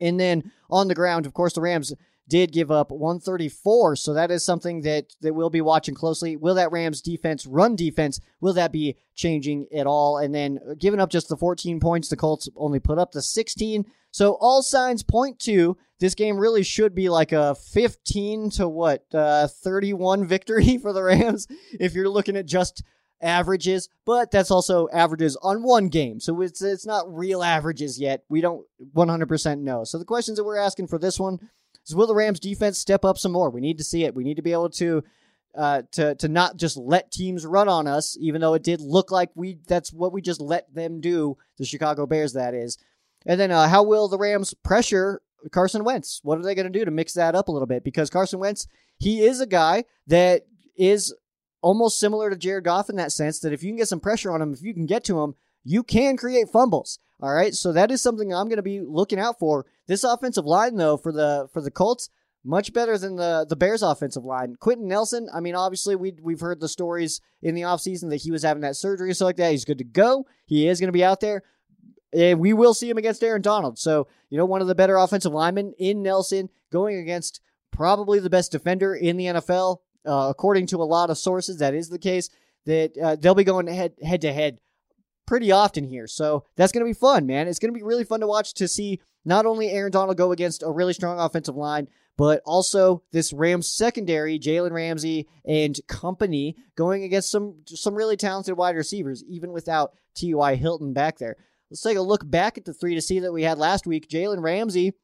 And then on the ground, of course, the Rams did give up 134. So that is something that, that we'll be watching closely. Will that Rams defense, run defense, will that be changing at all? And then giving up just the 14 points, the Colts only put up the 16. So all signs point to this game really should be like a 15 to what, uh, 31 victory (laughs) for the Rams if you're looking at just averages, but that's also averages on one game. So it's it's not real averages yet. We don't 100% know. So the questions that we're asking for this one will the Rams defense step up some more? We need to see it. We need to be able to uh, to to not just let teams run on us, even though it did look like we that's what we just let them do. The Chicago Bears, that is. And then uh, how will the Rams pressure Carson Wentz? What are they going to do to mix that up a little bit? Because Carson Wentz, he is a guy that is almost similar to Jared Goff in that sense that if you can get some pressure on him, if you can get to him, you can create fumbles. All right, so that is something I'm going to be looking out for. This offensive line, though, for the for the Colts, much better than the the Bears offensive line. Quenton Nelson, I mean, obviously we we've heard the stories in the offseason that he was having that surgery and so like that. He's good to go. He is going to be out there. And we will see him against Aaron Donald. So, you know, one of the better offensive linemen in Nelson going against probably the best defender in the NFL. Uh, according to a lot of sources, that is the case. That uh, they'll be going head head to head pretty often here. So that's going to be fun, man. It's going to be really fun to watch to see not only Aaron Donald go against a really strong offensive line, but also this Rams secondary, Jalen Ramsey and company, going against some some really talented wide receivers, even without T.Y. Hilton back there. Let's take a look back at the three to see that we had last week. Jalen Ramsey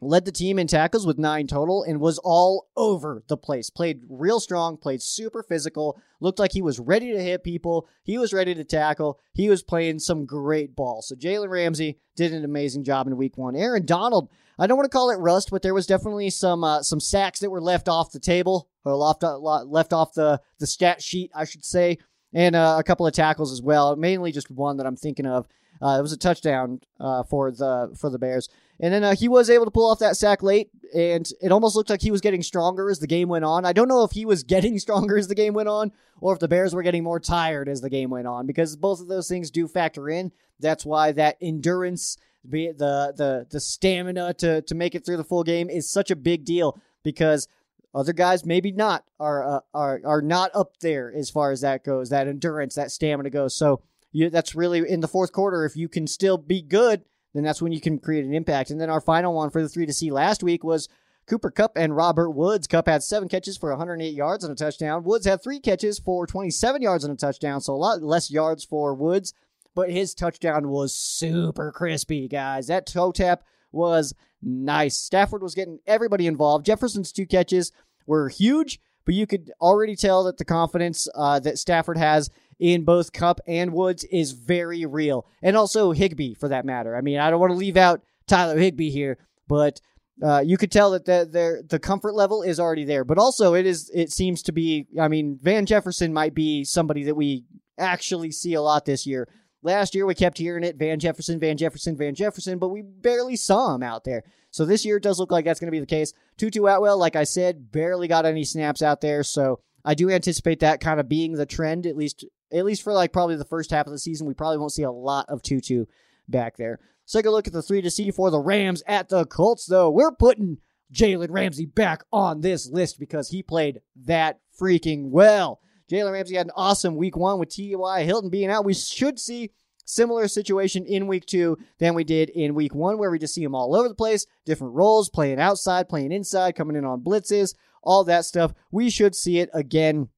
led the team in tackles with nine total and was all over the place. Played real strong, played super physical, looked like he was ready to hit people. He was ready to tackle. He was playing some great ball. So Jalen Ramsey did an amazing job in week one. Aaron Donald, I don't want to call it rust, but there was definitely some uh, some sacks that were left off the table or left, uh, left off the, the stat sheet, I should say, and uh, a couple of tackles as well. Mainly just one that I'm thinking of. Uh, it was a touchdown uh, for the for the Bears, and then uh, he was able to pull off that sack late, and it almost looked like he was getting stronger as the game went on. I don't know if he was (laughs) getting stronger as the game went on, or if the Bears were getting more tired as the game went on, because both of those things do factor in. That's why that endurance, be it the the the stamina to to make it through the full game, is such a big deal because other guys maybe not are uh, are are not up there as far as that goes. That endurance, that stamina goes. So you, that's really in the fourth quarter. If you can still be good, then that's when you can create an impact. And then our final one for the three to see last week was Cooper Kupp and Robert Woods. Kupp had seven catches for 108 yards and a touchdown. Woods had three catches for 27 yards and a touchdown, so a lot less yards for Woods, but his touchdown was super crispy, guys. That toe tap was nice. Stafford was getting everybody involved. Jefferson's two catches were huge, but you could already tell that the confidence uh, that Stafford has in both Kupp and Woods is very real. And also Higbee, for that matter. I mean, I don't want to leave out Tyler Higbee here, but uh, you could tell that the, the the comfort level is already there. But also, it is it seems to be. I mean, Van Jefferson might be somebody that we actually see a lot this year. Last year, we kept hearing it Van Jefferson, Van Jefferson, Van Jefferson, but we barely saw him out there. So this year, it does look like that's going to be the case. Tutu Atwell, like I said, barely got any snaps out there. So I do anticipate that kind of being the trend, at least at least for like probably the first half of the season. We probably won't see a lot of Tutu back there. Let's take a look at the three to see for the Rams at the Colts, though. We're putting Jalen Ramsey back on this list because he played that freaking well. Jalen Ramsey had an awesome week one with T.Y. Hilton being out. We should see similar situation in week two than we did in week one, where we just see him all over the place, different roles, playing outside, playing inside, coming in on blitzes, all that stuff. We should see it again.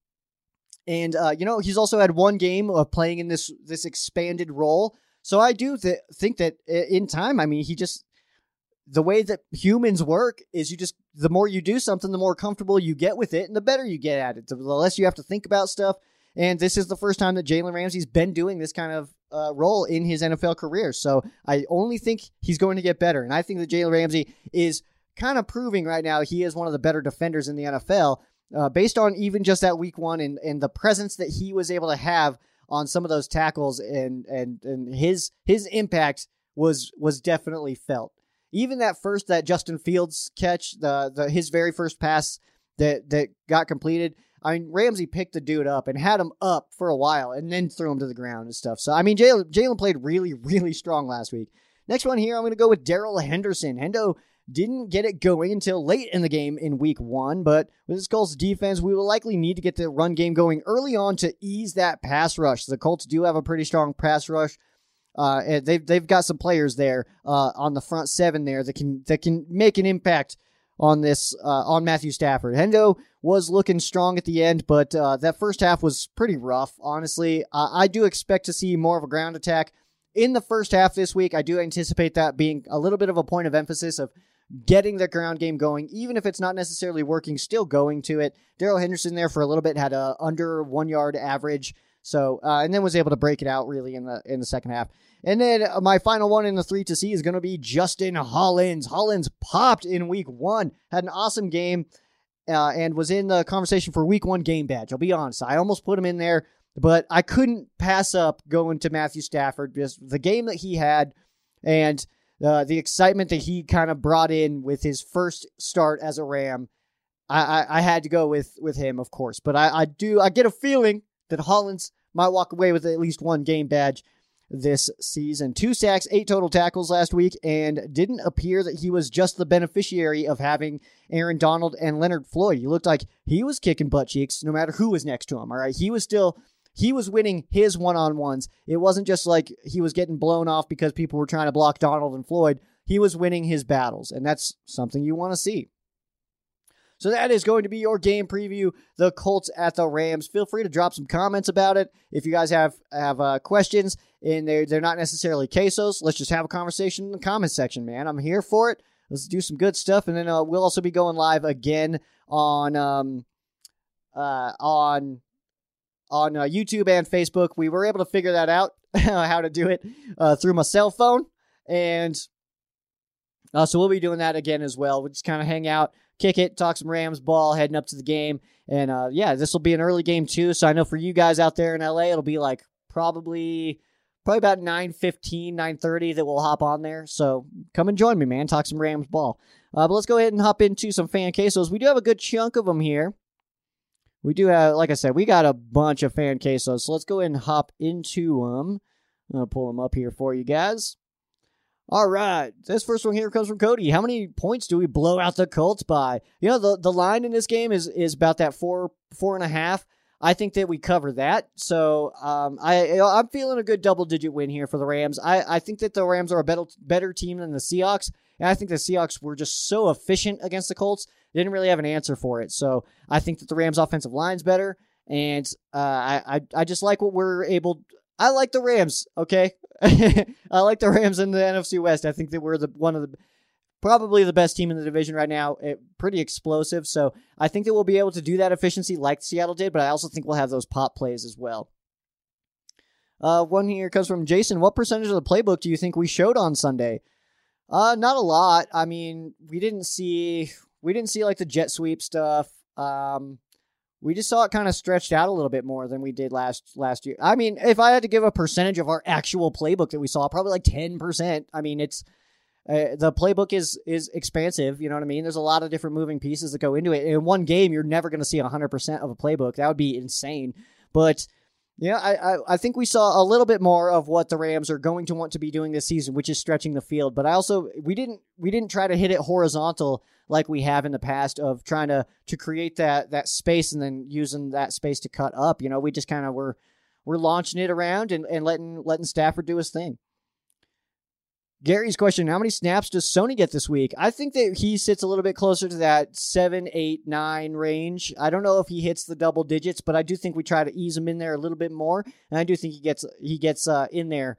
And uh, you know, he's also had one game of playing in this this expanded role so I do th- think that in time, I mean, he just the way that humans work is you just the more you do something, the more comfortable you get with it, and the better you get at it. The less you have to think about stuff. And this is the first time that Jalen Ramsey's been doing this kind of uh, role in his NFL career. So I only think he's going to get better. And I think that Jalen Ramsey is kind of proving right now he is one of the better defenders in the NFL uh, based on even just that week one and, and the presence that he was able to have on some of those tackles and and and his his impact was was definitely felt. Even that first that Justin Fields catch, the the his very first pass that that got completed. I mean, Ramsey picked the dude up and had him up for a while, and then threw him to the ground and stuff. So I mean, Jalen Jalen played really (laughs) really strong last week. Next one here, I'm going to go with Darrell Henderson. Hendo didn't get it going until late in the game in week one, but with this Colts defense, we will likely need to get the run game going early on to ease that pass rush. The Colts do have a pretty strong pass rush. Uh, and they've they've got some players there uh, on the front seven there that can that can make an impact on this uh, on Matthew Stafford. Hendo was looking strong at the end, but uh, that first half was pretty rough. Honestly, I do expect to see more of a ground attack in the first half this week. I do anticipate that being a little bit of a point of emphasis of getting the ground game going, even if it's not necessarily working, still going to it. Darrell Henderson there for a little bit had a under one yard average. So uh, and then was able to break it out really in the in the second half. And then uh, my final one in the three to see is going to be Justin Hollins. Hollins popped in week one, had an awesome game, uh, and was in the conversation for week one game badge. I'll be honest, I almost put him in there, but I couldn't pass up going to Matthew Stafford because the game that he had, and uh, the excitement that he kind of brought in with his first start as a Ram, I, I, I had to go with with him, of course. But I, I do I get a feeling that Hollins might walk away with at least one game badge this season. Two sacks, eight total tackles last week, and didn't appear that he was just the beneficiary of having Aaron Donald and Leonard Floyd. He looked like he was kicking butt cheeks no matter who was next to him. All right. He was still he was winning his one on ones. It wasn't just like he was getting blown off because people were trying to block Donald and Floyd. He was winning his battles, and that's something you want to see. So that is going to be your game preview. The Colts at the Rams. Feel free to drop some comments about it. If you guys have have uh, questions and they're they're not necessarily quesos, let's just have a conversation in the comment section, man. I'm here for it. Let's do some good stuff, and then uh, we'll also be going live again on um uh on on uh, YouTube and Facebook. We were able to figure that out (laughs) how to do it uh, through my cell phone, and uh, so we'll be doing that again as well. We'll just kind of hang out, kick it, talk some Rams ball, heading up to the game, and uh, yeah, this will be an early game too. So I know for you guys out there in LA, it'll be like probably probably about 9.15 9.30 that we'll hop on there. So come and join me man. Talk some rams ball. Uh, but let's go ahead and hop into some fan quesos we do have a good chunk of them here we do have, like I said, we got a bunch of fan quesos. So let's go ahead and hop into them. I'm going to pull them up here for you guys. All right, this first one here comes from Cody. How many points do we blow out the Colts by? You know, the, the line in this game is is about that four four and a half. I think that we cover that. So um, I I'm feeling a good double digit win here for the Rams. I, I think that the Rams are a better better team than the Seahawks, and I think the Seahawks were just so efficient against the Colts. They didn't really have an answer for it. So I think that the Rams' offensive line's better, and uh, I, I I just like what we're able. I like the Rams. Okay, (laughs) I like the Rams in the NFC West. I think that we're the one of the probably the best team in the division right now. It, pretty explosive. So I think that we'll be able to do that efficiency like Seattle did, but I also think we'll have those pop plays as well. Uh, one here comes from Jason. What percentage of the playbook do you think we showed on Sunday? Uh, not a lot. I mean, we didn't see we didn't see like the jet sweep stuff. Um, we just saw it kind of stretched out a little bit more than we did last last year. I mean, if I had to give a percentage of our actual playbook that we saw, probably like ten percent. I mean, it's uh, the playbook is is expansive. You know what I mean? There's a lot of different moving pieces that go into it. In one game, you're never going to see 100% of a playbook. That would be insane. But yeah, I, I, I think we saw a little bit more of what the Rams are going to want to be doing this season, which is stretching the field. But I also we didn't we didn't try to hit it horizontal like we have in the past of trying to to create that that space and then using that space to cut up. You know, we just kind of were we're launching it around and, and letting letting Stafford do his thing. Gary's question: How many snaps does Sony get this week? I think that he sits a little bit closer to that seven, eight, nine range. I don't know if he hits the double digits, but I do think we try to ease him in there a little bit more, and I do think he gets he gets uh, in there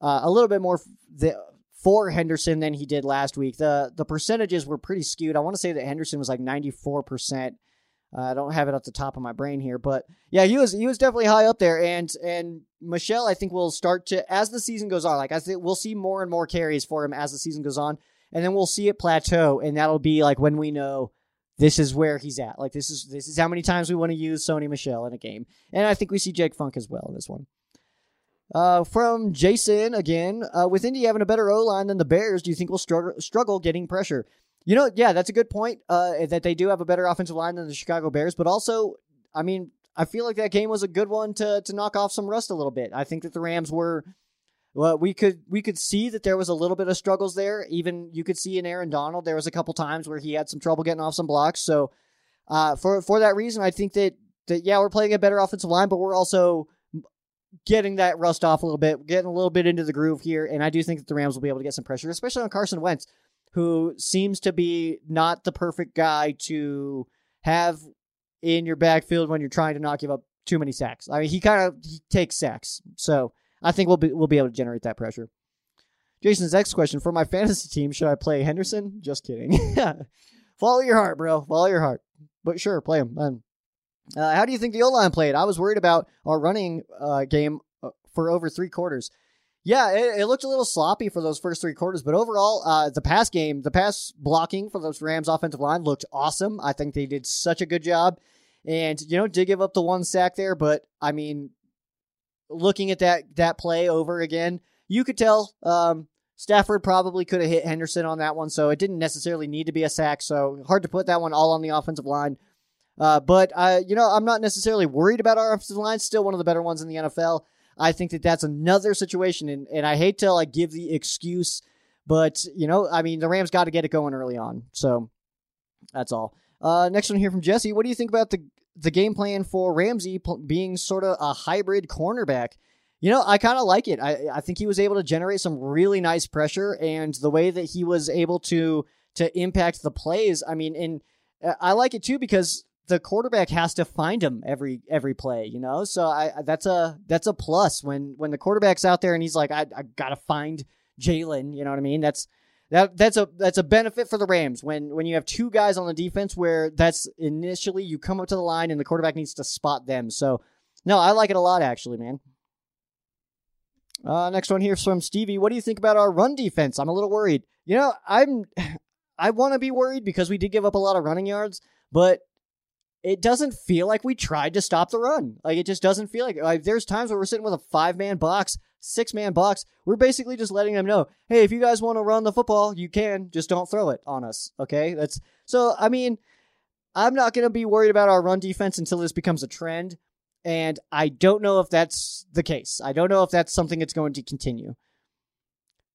uh, a little bit more the, for Henderson than he did last week. the The percentages were pretty skewed. I want to say that Henderson was like ninety four percent uh, I don't have it at the top of my brain here, but yeah, he was he was definitely high up there, and and Michel I think will start to as the season goes on. Like I think we'll see more and more carries for him as the season goes on, and then we'll see it plateau, and that'll be like when we know this is where he's at. Like this is this is how many times we want to use Sony Michel in a game, and I think we see Jake Funk as well in this one. Uh, from Jason again, uh, with Indy having a better O line than the Bears, do you think we'll struggle struggle getting pressure? You know, yeah, that's a good point. Uh, that they do have a better offensive line than the Chicago Bears, but also, I mean, I feel like that game was a good one to to knock off some rust a little bit. I think that the Rams were. Well, we could we could see that there was a little bit of struggles there. Even you could see in Aaron Donald, there was a couple times where he had some trouble getting off some blocks. So, uh, for for that reason, I think that that yeah, we're playing a better offensive line, but we're also getting that rust off a little bit, getting a little bit into the groove here, and I do think that the Rams will be able to get some pressure, especially on Carson Wentz who seems to be not the perfect guy to have in your backfield when you're trying to not give up too many sacks. I mean, he kind of he takes sacks, so I think we'll be we'll be able to generate that pressure. Jason's next question for my (laughs) fantasy team: Should I play Henderson? Just kidding. (laughs) Follow your heart, bro. Follow your heart. But sure, play him. Uh, how do you think the O line played? I was worried about our running uh, game uh, for over three quarters. Yeah, it, it, looked a little sloppy for those first three quarters, but overall, uh, the pass game, the pass blocking for those Rams offensive line looked awesome. I think they did such a good job, and you know, did give up the one sack there, but I mean, looking at that that play over again, you could tell um, Stafford probably could have hit Henderson on that one, so it didn't necessarily need to be a sack. So hard to put that one all on the offensive line. Uh, but uh, you know, I'm not necessarily worried about our offensive line. Still one of the better ones in the NFL. I think that that's another situation, and, and I hate to like give the excuse, but you know, I mean, the Rams got to get it going early on, so that's all. Uh, next one here from Jesse. What do you think about the the game plan for Ramsey being sort of a hybrid cornerback? You know, I kind of like it. I I think he was able to generate some really nice pressure, and the way that he was able to to impact the plays. I mean, and uh, I like it too because the quarterback has to find him every every play, you know. So I that's a that's a plus when when the quarterback's out there and he's like, I I gotta find Jalen. You know what I mean? That's that that's a that's a benefit for the Rams when when you have two guys on the defense where that's initially you come up to the line and the quarterback needs to spot them. So no, I like it a lot actually, man. Uh, next one here from Stevie. What do you think about our run defense? I'm a little worried. You know, I'm (sighs) I want to be worried because we did give up a lot of running yards, but it doesn't feel like we tried to stop the run. Like it just doesn't feel like, like there's times where we're sitting with a five man box, six man box. We're basically just letting them know, hey, if you guys want to run the football, you can. Just don't throw it on us. Okay, that's so. I mean, I'm not going to be worried about our run defense until this becomes a trend, and I don't know if that's the case. I don't know if that's something that's going to continue.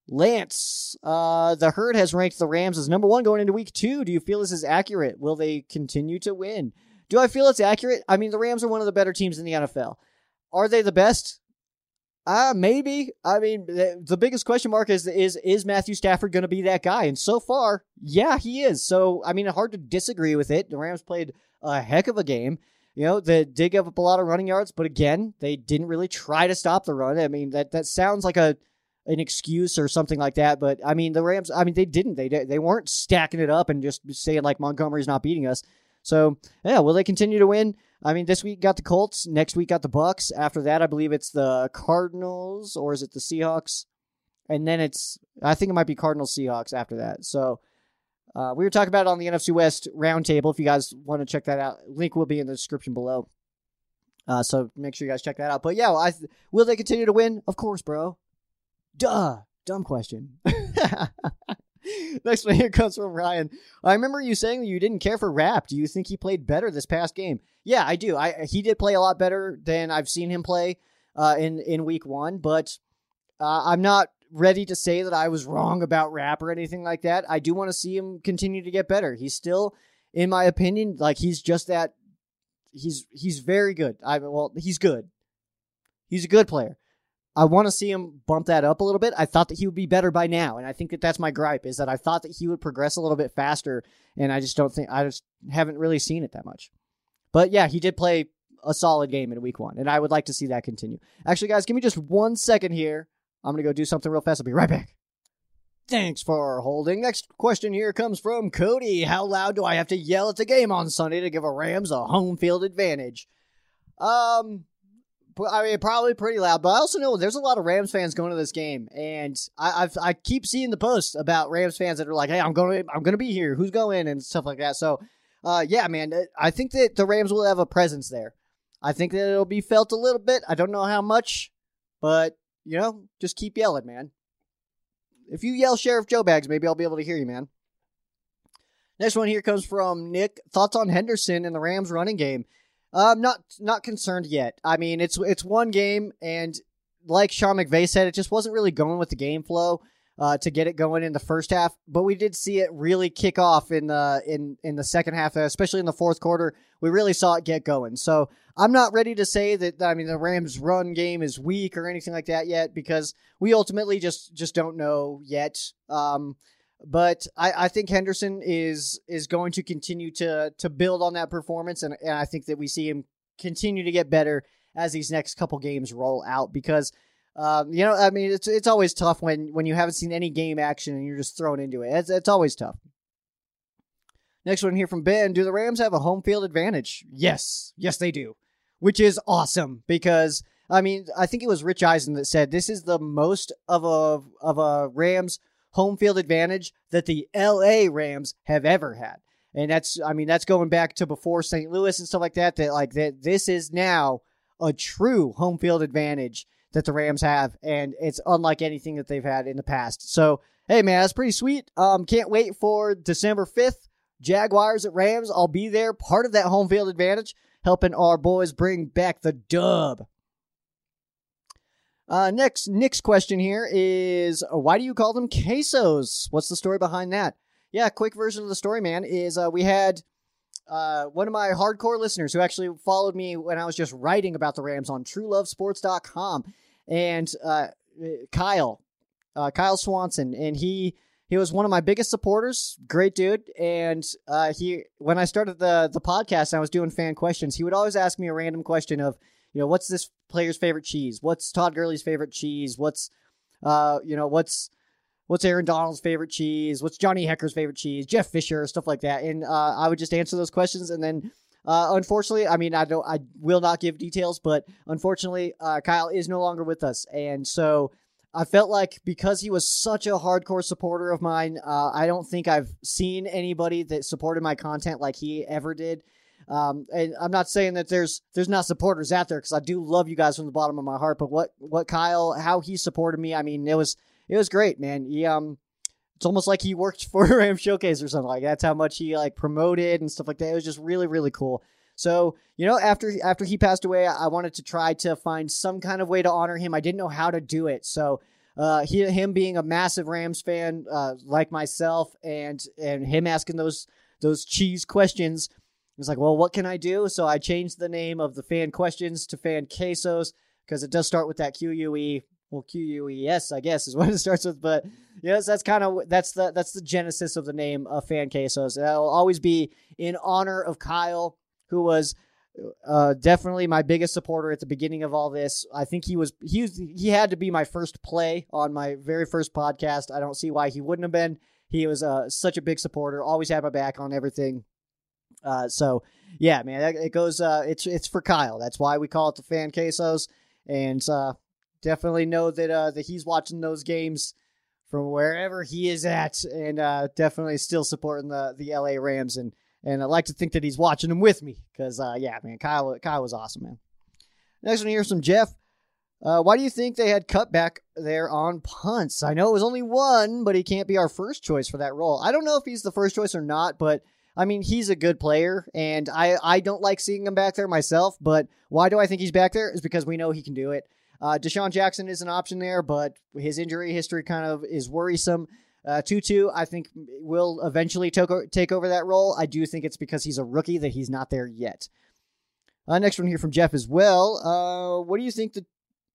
Lance, uh, the herd has ranked the Rams as number one going into week two. Do you feel this is accurate? Will they continue to win? Do I feel it's accurate? I mean, the Rams are one of the better teams in the NFL. Are they the best? Uh, maybe. I mean, the, biggest question mark is is is Matthew Stafford going to be that guy? And so far, yeah, he is. So, I mean, hard to disagree with it. The Rams played a heck of a game. You know, they did give up a lot of running yards, but again, they didn't really try to stop the run. I mean, that that sounds like a an excuse or something like that, but I mean, the Rams, I mean, they didn't. They they weren't stacking it up and just saying like Montgomery's not beating us. So, yeah, will they continue to win? I mean, this week got the Colts. Next week got the Bucks. After that, I believe it's the Cardinals or is it the Seahawks? And then it's I think it might be Cardinals Seahawks after that. So uh, we were talking about it on the NFC West roundtable. If you guys want to check that out, link will be in the description below. Uh, so make sure you guys check that out. But yeah, I, will they continue to win? Of course, bro. Duh. Dumb question. (laughs) (laughs) Next one here comes from Ryan. I remember you saying you didn't care for Rapp. Do you think he played better this past game? Yeah, I do. I he did play a lot better than I've seen him play uh, in in week one, but uh, I'm not ready to say that I was wrong about Rapp or anything like that. I do want to see him continue to get better. He's still, in my opinion, like he's just that. He's he's very good. I well, he's good. He's a good player. I want to see him bump that up a little bit. I thought that he would be better by now, and I think that that's my gripe is that I thought that he would progress a little bit faster, and I just don't think I just haven't really seen it that much. But yeah, he did play a solid game in week one, and I would like to see that continue. Actually, guys, give me just one second here. I'm gonna go do something real fast. I'll be right back. Thanks for holding. Next question here comes from Cody. How loud do I have to yell at the game on Sunday to give a Rams a home field advantage? Um, I mean, probably pretty loud, but I also know there's a lot of Rams fans going to this game, and I I've, i keep seeing the posts about Rams fans that are like, "Hey, I'm going, I'm going to be here. Who's going?" and stuff like that. So, uh, yeah, man, uh, I think that the Rams will have a presence there. I think that it'll be felt a little bit. I don't know how much, but you know, just keep yelling, man. If you yell Sheriff Joe Bags, maybe I'll be able to hear you, man. Next one here comes from Nick. Thoughts on Henderson and the Rams running game? I'm not not concerned yet. I mean, it's it's one game, and like Sean McVay said, it just wasn't really going with the game flow uh, to get it going in the first half. But we did see it really kick off in the in in the second half, especially in the fourth quarter. We really saw it get going. So I'm not ready to say that. I mean, the Rams' run game is weak or anything like that yet because we ultimately just just don't know yet. Um, but I, I think Henderson is is going to continue to to build on that performance, and, and I think that we see him continue to get better as these next couple games roll out because. Um, you know, I mean, it's it's always tough when when you haven't seen any game action and you're just thrown into it. It's it's always tough. Next one here from Ben: Do the Rams have a home field advantage? Yes, yes they do, which is awesome because I mean I think it was Rich Eisen that said this is the most of a of a Rams home field advantage that the LA Rams have ever had. And that's I mean that's going back to before St. Louis and stuff like that that like that this is now a true home field advantage that the Rams have and it's unlike anything that they've had in the past. So, hey man, that's pretty sweet. Um can't wait for December 5th. Jaguars at Rams. I'll be there, part of that home field advantage, helping our boys bring back the dub. Uh, next, Nick's question here is why do you call them quesos? What's the story behind that? Yeah, quick version of the story, man, is uh, we had uh, one of my hardcore listeners who actually followed me when I was just writing about the Rams on truelovesports.com. And uh, Kyle, uh, Kyle Swanson, and he he was one of my biggest supporters. Great dude. And uh, he when I started the the podcast, and I was doing fan questions. He would always ask me a random question of, you know, what's this player's favorite cheese? What's Todd Gurley's favorite cheese? What's, uh, you know, what's what's Aaron Donald's favorite cheese? What's Johnny Hekker's favorite cheese? Jeff Fisher, stuff like that. And uh, I would just answer those questions, and then. Uh, unfortunately, I mean, I don't, I will not give details, but unfortunately, uh, Kyle is no longer with us, and so I felt like because he was such a hardcore supporter of mine, uh, I don't think I've seen anybody that supported my content like he ever did. Um, and I'm not saying that there's there's not supporters out there because I do love you guys from the bottom of my heart. But what what Kyle how he supported me, I mean, it was it was great, man. He um, it's almost like he worked (laughs) for Ram Showcase or something like that. that's how much he like promoted and stuff like that. It was just really really cool. So you know, after after he passed away, I wanted to try to find some kind of way to honor him. I didn't know how to do it, so. Uh, he, him being a massive Rams fan, uh, like myself, and and him asking those those cheese questions, was like, well, what can I do? So I changed the name of the fan questions to fan quesos because it does start with that QUE. Well, QUES, I guess, is (laughs) what it starts with. But yes, that's kind of that's the that's the genesis of the name of fan quesos. That'll always be in honor of Kyle, who was uh, definitely my biggest supporter at the beginning of all this. I think he was he was, he had to be my first play on my very first podcast. I don't see why he wouldn't have been. He was uh, such a big supporter, always had my back on everything. Uh, so yeah, man, it goes. Uh, it's it's for Kyle. That's why we call it the fan quesos, and uh, definitely know that uh, that he's watching those games from wherever he is at, and uh, definitely still supporting the the LA Rams. And and I like to think that he's watching them with me because uh, yeah, man, Kyle Kyle was awesome, man. Next one here's from Jeff. Uh, why do you think they had Kupp back there on punts? I know it was only one, but he can't be our first choice for that role. I don't know if he's the first choice or not, but I mean, he's a good player, and I, I don't like seeing him back there myself, but why do I think he's back there? Is because we know he can do it. Uh, DeSean Jackson is an option there, but his injury history kind of is worrisome. Uh, Tutu, I think, will eventually take over that role. I do think it's because he's a rookie that he's not there yet. Uh, next one here from Jeff as well. Uh, what do you think the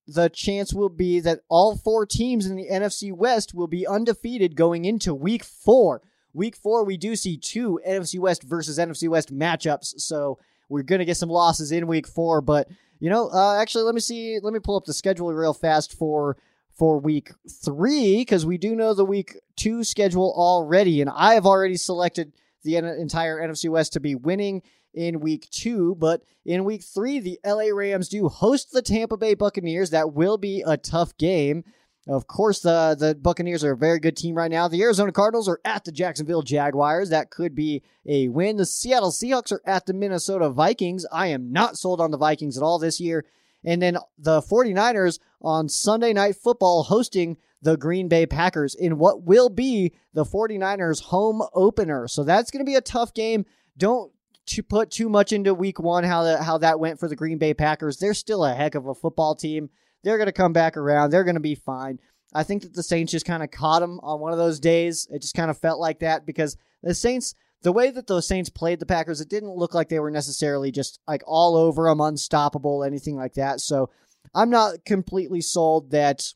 the chance will be that all four teams in the NFC West will be undefeated going into Week Four? Week four, we do see two NFC West versus NFC West matchups. So we're going to get some losses in week four. But, you know, uh, actually, let me see. Let me pull up the schedule real fast for for week three because we do know the week two schedule already. And I have already selected the entire NFC West to be winning in week two. But in week three, the LA Rams do host the Tampa Bay Buccaneers. That will be a tough game. Of course, the the Buccaneers are a very good team right now. The Arizona Cardinals are at the Jacksonville Jaguars. That could be a win. The Seattle Seahawks are at the Minnesota Vikings. I am not sold on the Vikings at all this year. And then the 49ers on Sunday Night Football hosting the Green Bay Packers in what will be the 49ers home opener. So that's going to be a tough game. Don't to put too much into week 1 how that how that went for the Green Bay Packers. They're still a heck of a football team. They're going to come back around. They're going to be fine. I think that the Saints just kind of caught them on one of those days. It just kind of felt like that because the Saints, the way that those Saints played the Packers, it didn't look like they were necessarily just like all over them, unstoppable, anything like that. So I'm not completely sold that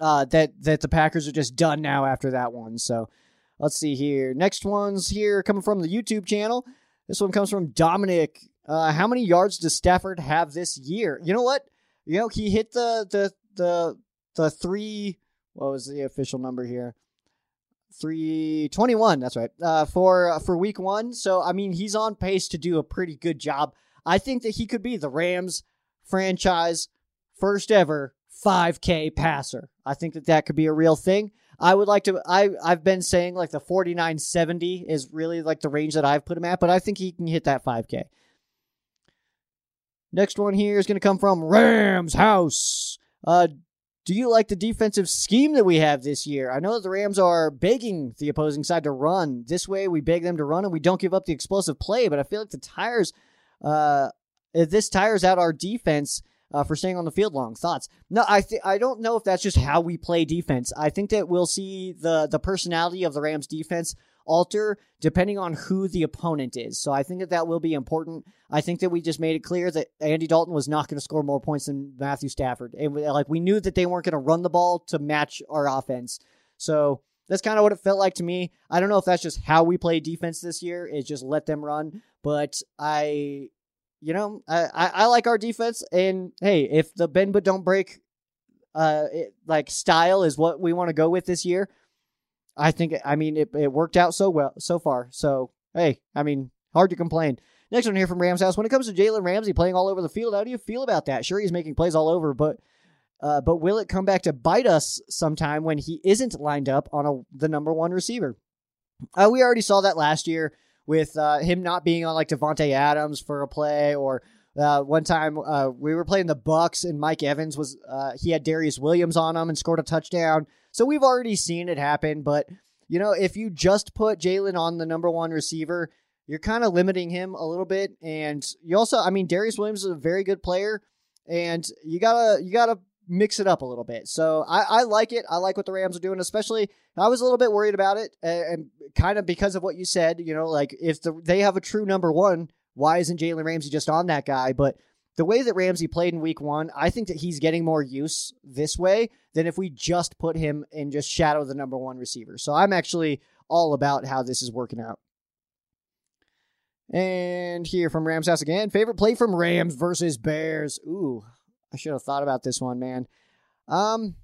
uh, that that the Packers are just done now after that one. So let's see here. Next one's here coming from the YouTube channel. This one comes from Dominic. Uh, how many yards does Stafford have this year? You know what? You know, he hit the the the the three. What was the official number here? Three twenty one. That's right. Uh, for uh, for week one. So I mean, he's on pace to do a pretty good job. I think that he could be the Rams franchise first ever 5K passer. I think that that could be a real thing. I would like to. I I've been saying like the 4970 is really like the range that I've put him at, but I think he can hit that 5K. Next one here is going to come from Rams House. Uh, do you like the defensive scheme that we have this year? I know that the Rams are begging the opposing side to run. This way, we beg them to run and we don't give up the explosive play. But I feel like the tires, uh, this tires out our defense uh, for staying on the field long. Thoughts? No, I th- I don't know if that's just how we play defense. I think that we'll see the the personality of the Rams defense alter depending on who the opponent is. So I think that that will be important. I think that we just made it clear that Andy Dalton was not going to score more points than Matthew Stafford. Like we knew that they weren't going to run the ball to match our offense. So that's kind of what it felt like to me. I don't know if that's just how we play defense this year is just let them run, but I you know, I, I, I like our defense and hey, if the bend but don't break uh it, like style is what we want to go with this year, I think I mean it, it worked out so well so far. So hey, I mean hard to complain. Next one here from Rams House. When it comes to Jalen Ramsey playing all over the field, how do you feel about that? Sure, he's making plays all over, but uh, but will it come back to bite us sometime when he isn't lined up on a, the number one receiver? Uh, we already saw that last year with uh, him not being on like Davante Adams for a play, or uh, one time uh, we were playing the Bucks and Mike Evans was uh, he had Darious Williams on him and scored a touchdown. So we've already seen it happen, but you know, if you just put Jalen on the number one receiver, you're kind of limiting him a little bit. And you also, I mean, Darious Williams is a very good player, and you gotta you gotta mix it up a little bit. So I, I like it. I like what the Rams are doing, especially I was a little bit worried about it and, and kind of because of what you said, you know, like if the, they have a true number one, why isn't Jalen Ramsey just on that guy? But the way that Ramsey played in week one, I think that he's getting more use this way than if we just put him and just shadow the number one receiver. So I'm actually all about how this is working out. And here from Rams House again. Favorite play from Rams versus Bears. Ooh, I should have thought about this one, man. Um,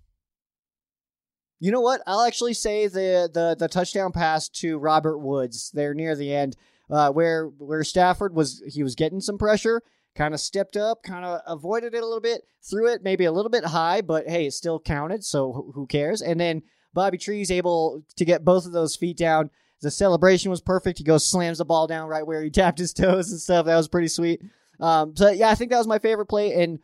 you know what? I'll actually say the the the touchdown pass to Robert Woods there near the end, uh, where where Stafford was he was getting some pressure, kind of stepped up, kind of avoided it a little bit, threw it maybe a little bit high, but hey, it still counted, so who cares? And then Bobby Tree's able to get both of those feet down. The celebration was perfect. He goes slams the ball down right where he (laughs) tapped his toes and stuff. That was pretty sweet. Um, so yeah, I think that was my favorite play, and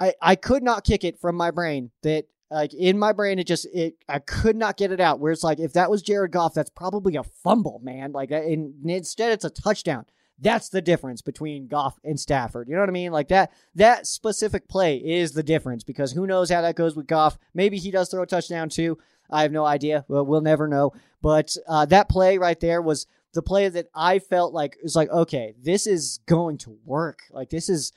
I I could not kick it from my brain that like in my brain it just it I could not get it out. Where it's like if that was Jared Goff, that's probably a fumble, man. Like and instead it's a touchdown. That's the difference between Goff and Stafford. You know what I mean? Like that that specific play is the difference because who knows how that goes with Goff. Maybe he does throw a touchdown too. I have no idea. Well, we'll never know. But uh, that play right there was the play that I felt like was like, okay, this is going to work. Like this is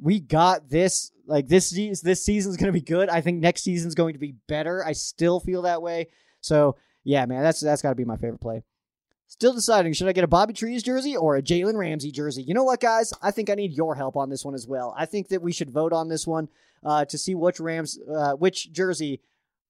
we got this. Like this this season's going to be good. I think next season's going to be better. I still feel that way. So yeah, man, that's that's got to be my favorite play. Still deciding should I get a Bobby Trees jersey or a Jalen Ramsey jersey? You know what, guys? I think I need your help on this one as well. I think that we should vote on this one uh, to see which Rams, uh, which jersey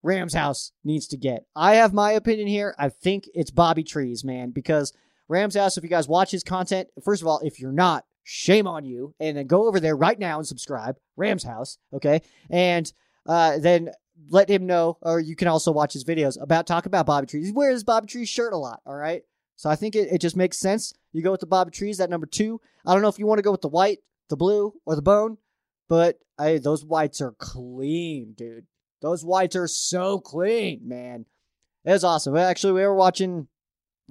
Rams House needs to get. I have my opinion here. I think it's Bobby Trees, man, because Rams House, if you guys watch his content, first of all, if you're not, shame on you. And then go over there right now and subscribe, Rams House, okay? And uh, then let him know, or you can also watch his videos about talk about Bobby Trees. He wears Bobby Trees shirt a lot, all right? So I think it, it just makes sense. You go with the Bobby Trees, that number two. I don't know if you want to go with the white, the blue, or the bone, but those whites are clean, dude. Those whites are so clean, man. It was awesome. Actually, we were watching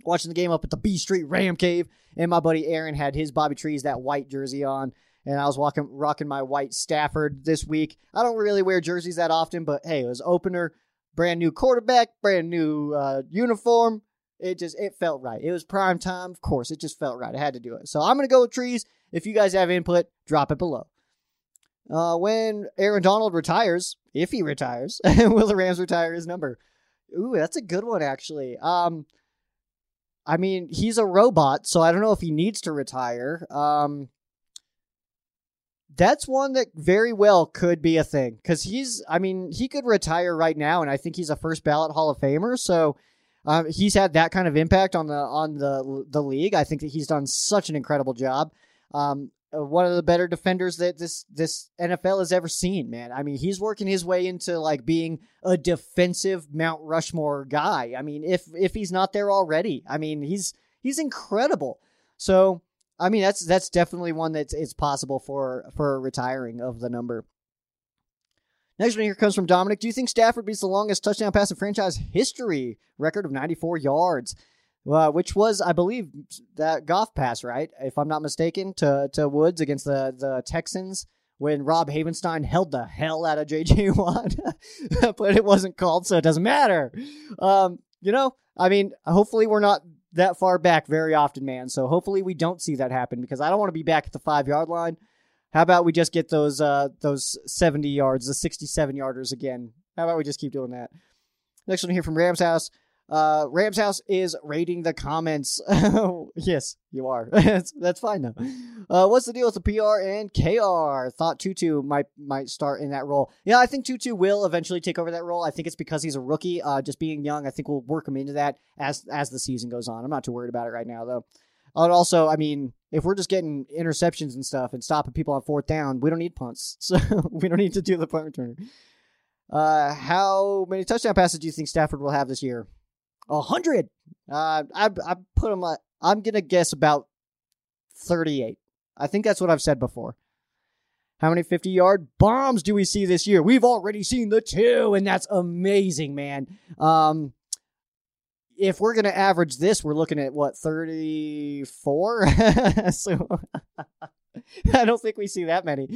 watching the game up at the B Street Ram Cave, and my buddy Aaron had his Bobby Trees that white jersey on, and I was walking rocking my white Stafford this week. I don't really wear jerseys that often, but hey, it was opener, brand new quarterback, brand new uh, uniform. It just it felt right. It was prime time, of course. It just felt right. I had to do it. So I'm gonna go with trees. If you guys have input, drop it below. Uh, when Aaron Donald retires, if he retires, (laughs) will the Rams retire his number? Ooh, that's a good one, actually. Um, I mean, he's a robot, so I don't know if he needs to retire. Um, that's one that very well could be a thing because he's, I mean, he could retire right now, and I think he's a first ballot Hall of Famer. So um, he's had that kind of impact on the on the the league. I think that he's done such an incredible job. Um, uh, Uh, one of the better defenders that this this NFL has ever seen, man. I mean, he's working his way into like being a defensive Mount Rushmore guy. I mean, if if he's not there already, I mean, he's he's incredible. So, I mean, that's that's definitely one that's possible for for retiring of the number. Next one here comes from Dominic. Do you think Stafford beats the longest touchdown pass in franchise history? Record of 94 yards uh, which was, I believe, that Goff pass, right? If I'm not mistaken, to to Woods against the the Texans when Rob Havenstein held the hell out of JJ (laughs) Watt, but it wasn't called, so it doesn't matter. Um, you know, I mean, hopefully we're not that far back very often, man. So hopefully we don't see that happen because I don't want to be back at the five yard line. How about we just get those uh those 70 yards, the 67 yarders again? How about we just keep doing that? Next one here from Rams House. Uh, Rams House is rating the comments. (laughs) yes, you are. (laughs) that's, fine though. Uh, what's the deal with the PR and KR? Thought Tutu might might start in that role. Yeah, I think Tutu will eventually take over that role. I think it's because he's a rookie. Uh, just being young, I think we'll work him into that as as the season goes on. I'm not too worried about it right now though. Also, I mean, if we're just getting interceptions and stuff and stopping people on fourth down, we don't need punts. (laughs) So we don't need to do the punt returner. Uh, how many touchdown passes do you think Stafford will have this year? A hundred. Uh, I I put him. I'm gonna guess about thirty-eight. I think that's what I've said before. How many 50 yard bombs do we see this year? We've already seen the two, and that's amazing, man. Um, if we're going to average this, we're looking at what, 34? (laughs) so (laughs) I don't think we see that many.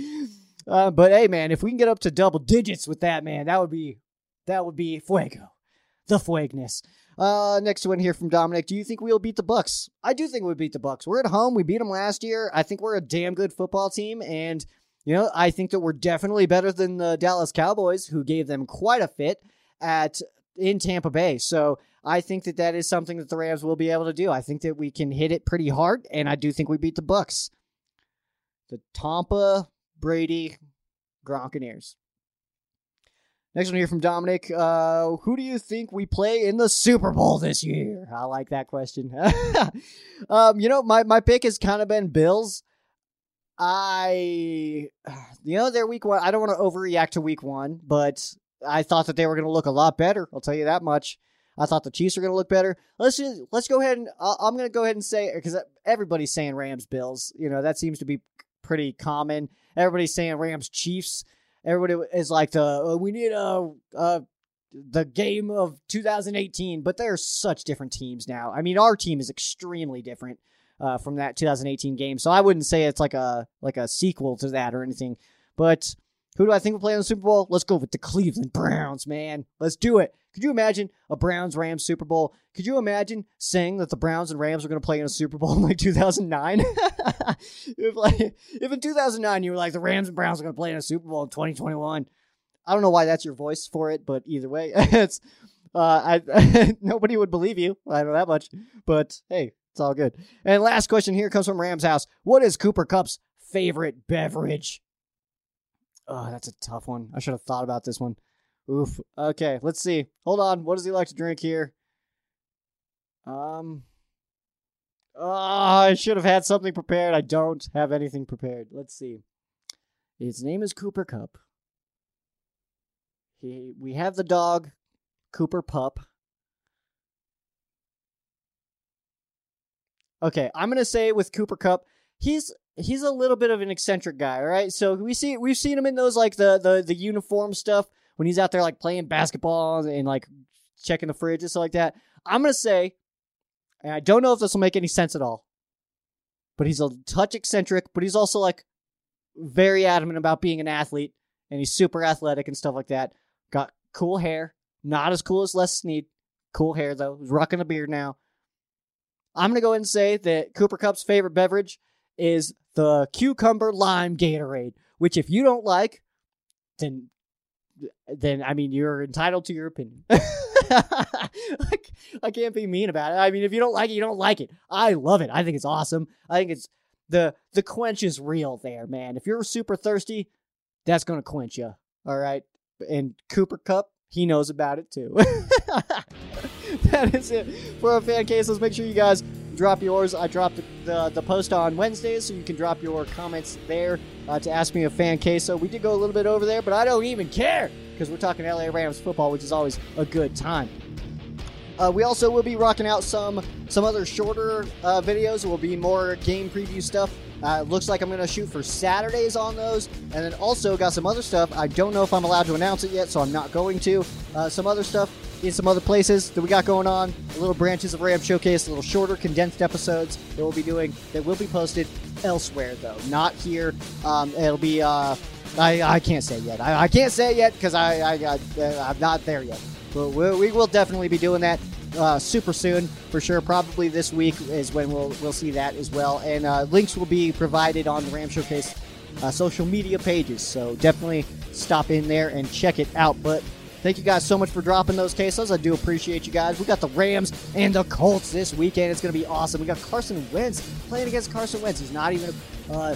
Uh, but hey, man, if we can get up to double digits with that, man, that would be that would be fuego, the fuegness. Uh, next one here from Dominic. Do you think we'll beat the Bucks? I do think we'll beat the Bucks. We're at home. We beat them last year. I think we're a damn good football team, and you know I think that we're definitely better than the Dallas Cowboys, who gave them quite a fit at in Tampa Bay. So I think that that is something that the Rams will be able to do. I think that we can hit it pretty hard, and I do think we beat the Bucks. The Tampa Brady Gronkaneers. Next one here from Dominic. Uh, who do you think we play in the Super Bowl this year? I like that question. (laughs) um, you know, my, my pick has kind of been Bills. I, (sighs) you know, they're week one. I don't want to overreact to week one, but I thought that they were going to look a lot better. I'll tell you that much. I thought the Chiefs were going to look better. Let's just let's go ahead and uh, I'm going to go ahead and say because everybody's saying Rams Bills. You know that seems to be pretty common. Everybody's saying Rams Chiefs. Everybody is like the uh, we need a uh, the game of 2018, but they're such different teams now. I mean, our team is extremely different uh, from that 2018 game, so I wouldn't say it's like a like a sequel to that or anything. But who do I think will play in the Super Bowl? Let's go with the Cleveland Browns, man. Let's do it. Could you imagine a Browns Rams Super Bowl? Could you imagine saying that the Browns and Rams are going to play in a Super Bowl in like 2009? (laughs) if like if in 2009 you were like the Rams and Browns are going to play in a Super Bowl in 2021, I don't know why that's your voice for it, but either way, (laughs) it's uh, I (laughs) nobody would believe you. I know that much, but hey, it's all good. And last question here comes from Rams House. What is Cooper Kupp's favorite beverage? Oh, that's a tough one. I should have thought about this one. Oof. Okay, let's see. Hold on. What does he like to drink here? Um. Oh, I should have had something prepared. I don't have anything prepared. Let's see. His name is Cooper Kupp. He, we have the dog, Cooper Pup. Okay, I'm gonna say with Cooper Kupp, he's he's a little bit of an eccentric guy, right? So we see we've seen him in those like the the the uniform stuff when he's out there like playing basketball and like checking the fridge and stuff like that. I'm gonna say, and I don't know if this will make any sense at all, but he's a touch eccentric, but he's also like very adamant about being an athlete and he's super athletic and stuff like that. Got cool hair, not as cool as Les Snead. Cool hair though. He's rocking a beard now. I'm gonna go ahead and say that Cooper Kupp's favorite beverage is the cucumber lime Gatorade, which if you don't like, then then I mean you're entitled to your opinion. (laughs) I can't be mean about it. I mean, if you don't like it, you don't like it. I love it. I think it's awesome. I think it's the the quench is real there, man. If you're super thirsty, that's gonna quench you. All right. And Cooper Kupp, he knows about it too. (laughs) that is it for our fan case. Let's make sure you guys drop yours. I dropped the, the, the, post on Wednesdays, so you can drop your comments there uh, to ask me a fan case. So we did go a little bit over there, but I don't even care because we're talking LA Rams football, which is always a good time. Uh, we also will be rocking out some some other shorter uh, videos. It will be more game preview stuff. Uh, looks like I'm going to shoot for Saturdays on those, and then also got some other stuff. I don't know if I'm allowed to announce it yet, so I'm not going to. Uh, some other stuff in some other places that we got going on. A little branches of Ram Showcase, a little shorter, condensed episodes that we'll be doing that will be posted elsewhere, though, not here. Um, it'll be. Uh, I, I can't say yet. I, I can't say yet because I, I, I I'm not there yet. But we, we will definitely be doing that uh, super soon for sure. Probably this week is when we'll we'll see that as well. And uh, links will be provided on the Ram Showcase uh, social media pages. So definitely stop in there and check it out. But Thank you guys so much for dropping those quesos. I do appreciate you guys. We got the Rams and the Colts this weekend. It's going to be awesome. We got Carson Wentz playing against Carson Wentz. He's not even uh,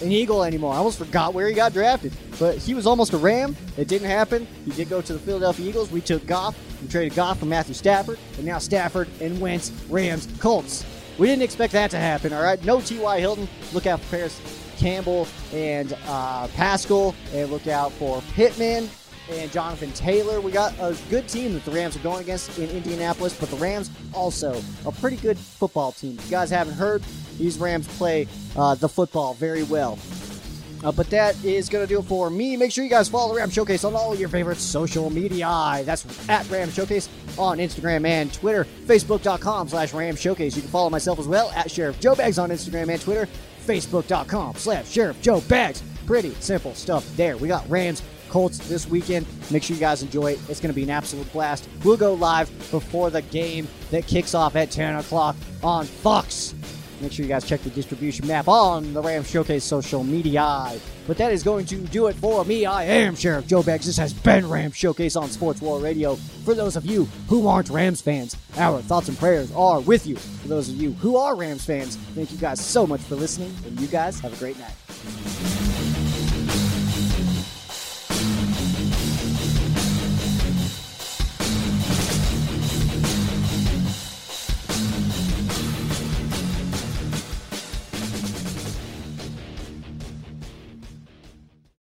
an Eagle anymore. I almost forgot where he got drafted, but he was almost a Ram. It didn't happen. He did go to the Philadelphia Eagles. We took Goff. We traded Goff for Matthew Stafford, and now Stafford and Wentz, Rams, Colts. We didn't expect that to happen, all right? No T.Y. Hilton. Look out for Parris Campbell and uh, Pascal, and look out for Pittman and Jonathan Taylor. We got a good team that the Rams are going against in Indianapolis, but the Rams also a pretty good football team. If you guys haven't heard, these Rams play uh, the football very well. Uh, but that is going to do it for me. Make sure you guys follow the Ram Showcase on all your favorite social media. That's at Ram Showcase on Instagram and Twitter. Facebook.com slash Ram Showcase. You can follow myself as well at Sheriff Joe Bags on Instagram and Twitter. Facebook.com slash Sheriff Joe Bags. Pretty simple stuff there. We got Rams Colts this weekend. Make sure you guys enjoy it. It's going to be an absolute blast. We'll go live before the game that kicks off at 10 o'clock on Fox. Make sure you guys check the distribution map on the Rams Showcase social media. But that is going to do it for me. I am Sheriff Joe Beggs. This has been Rams Showcase on Sports War Radio. For those of you who aren't Rams fans, our thoughts and prayers are with you. For those of you who are Rams fans, thank you guys so much for listening, and you guys have a great night.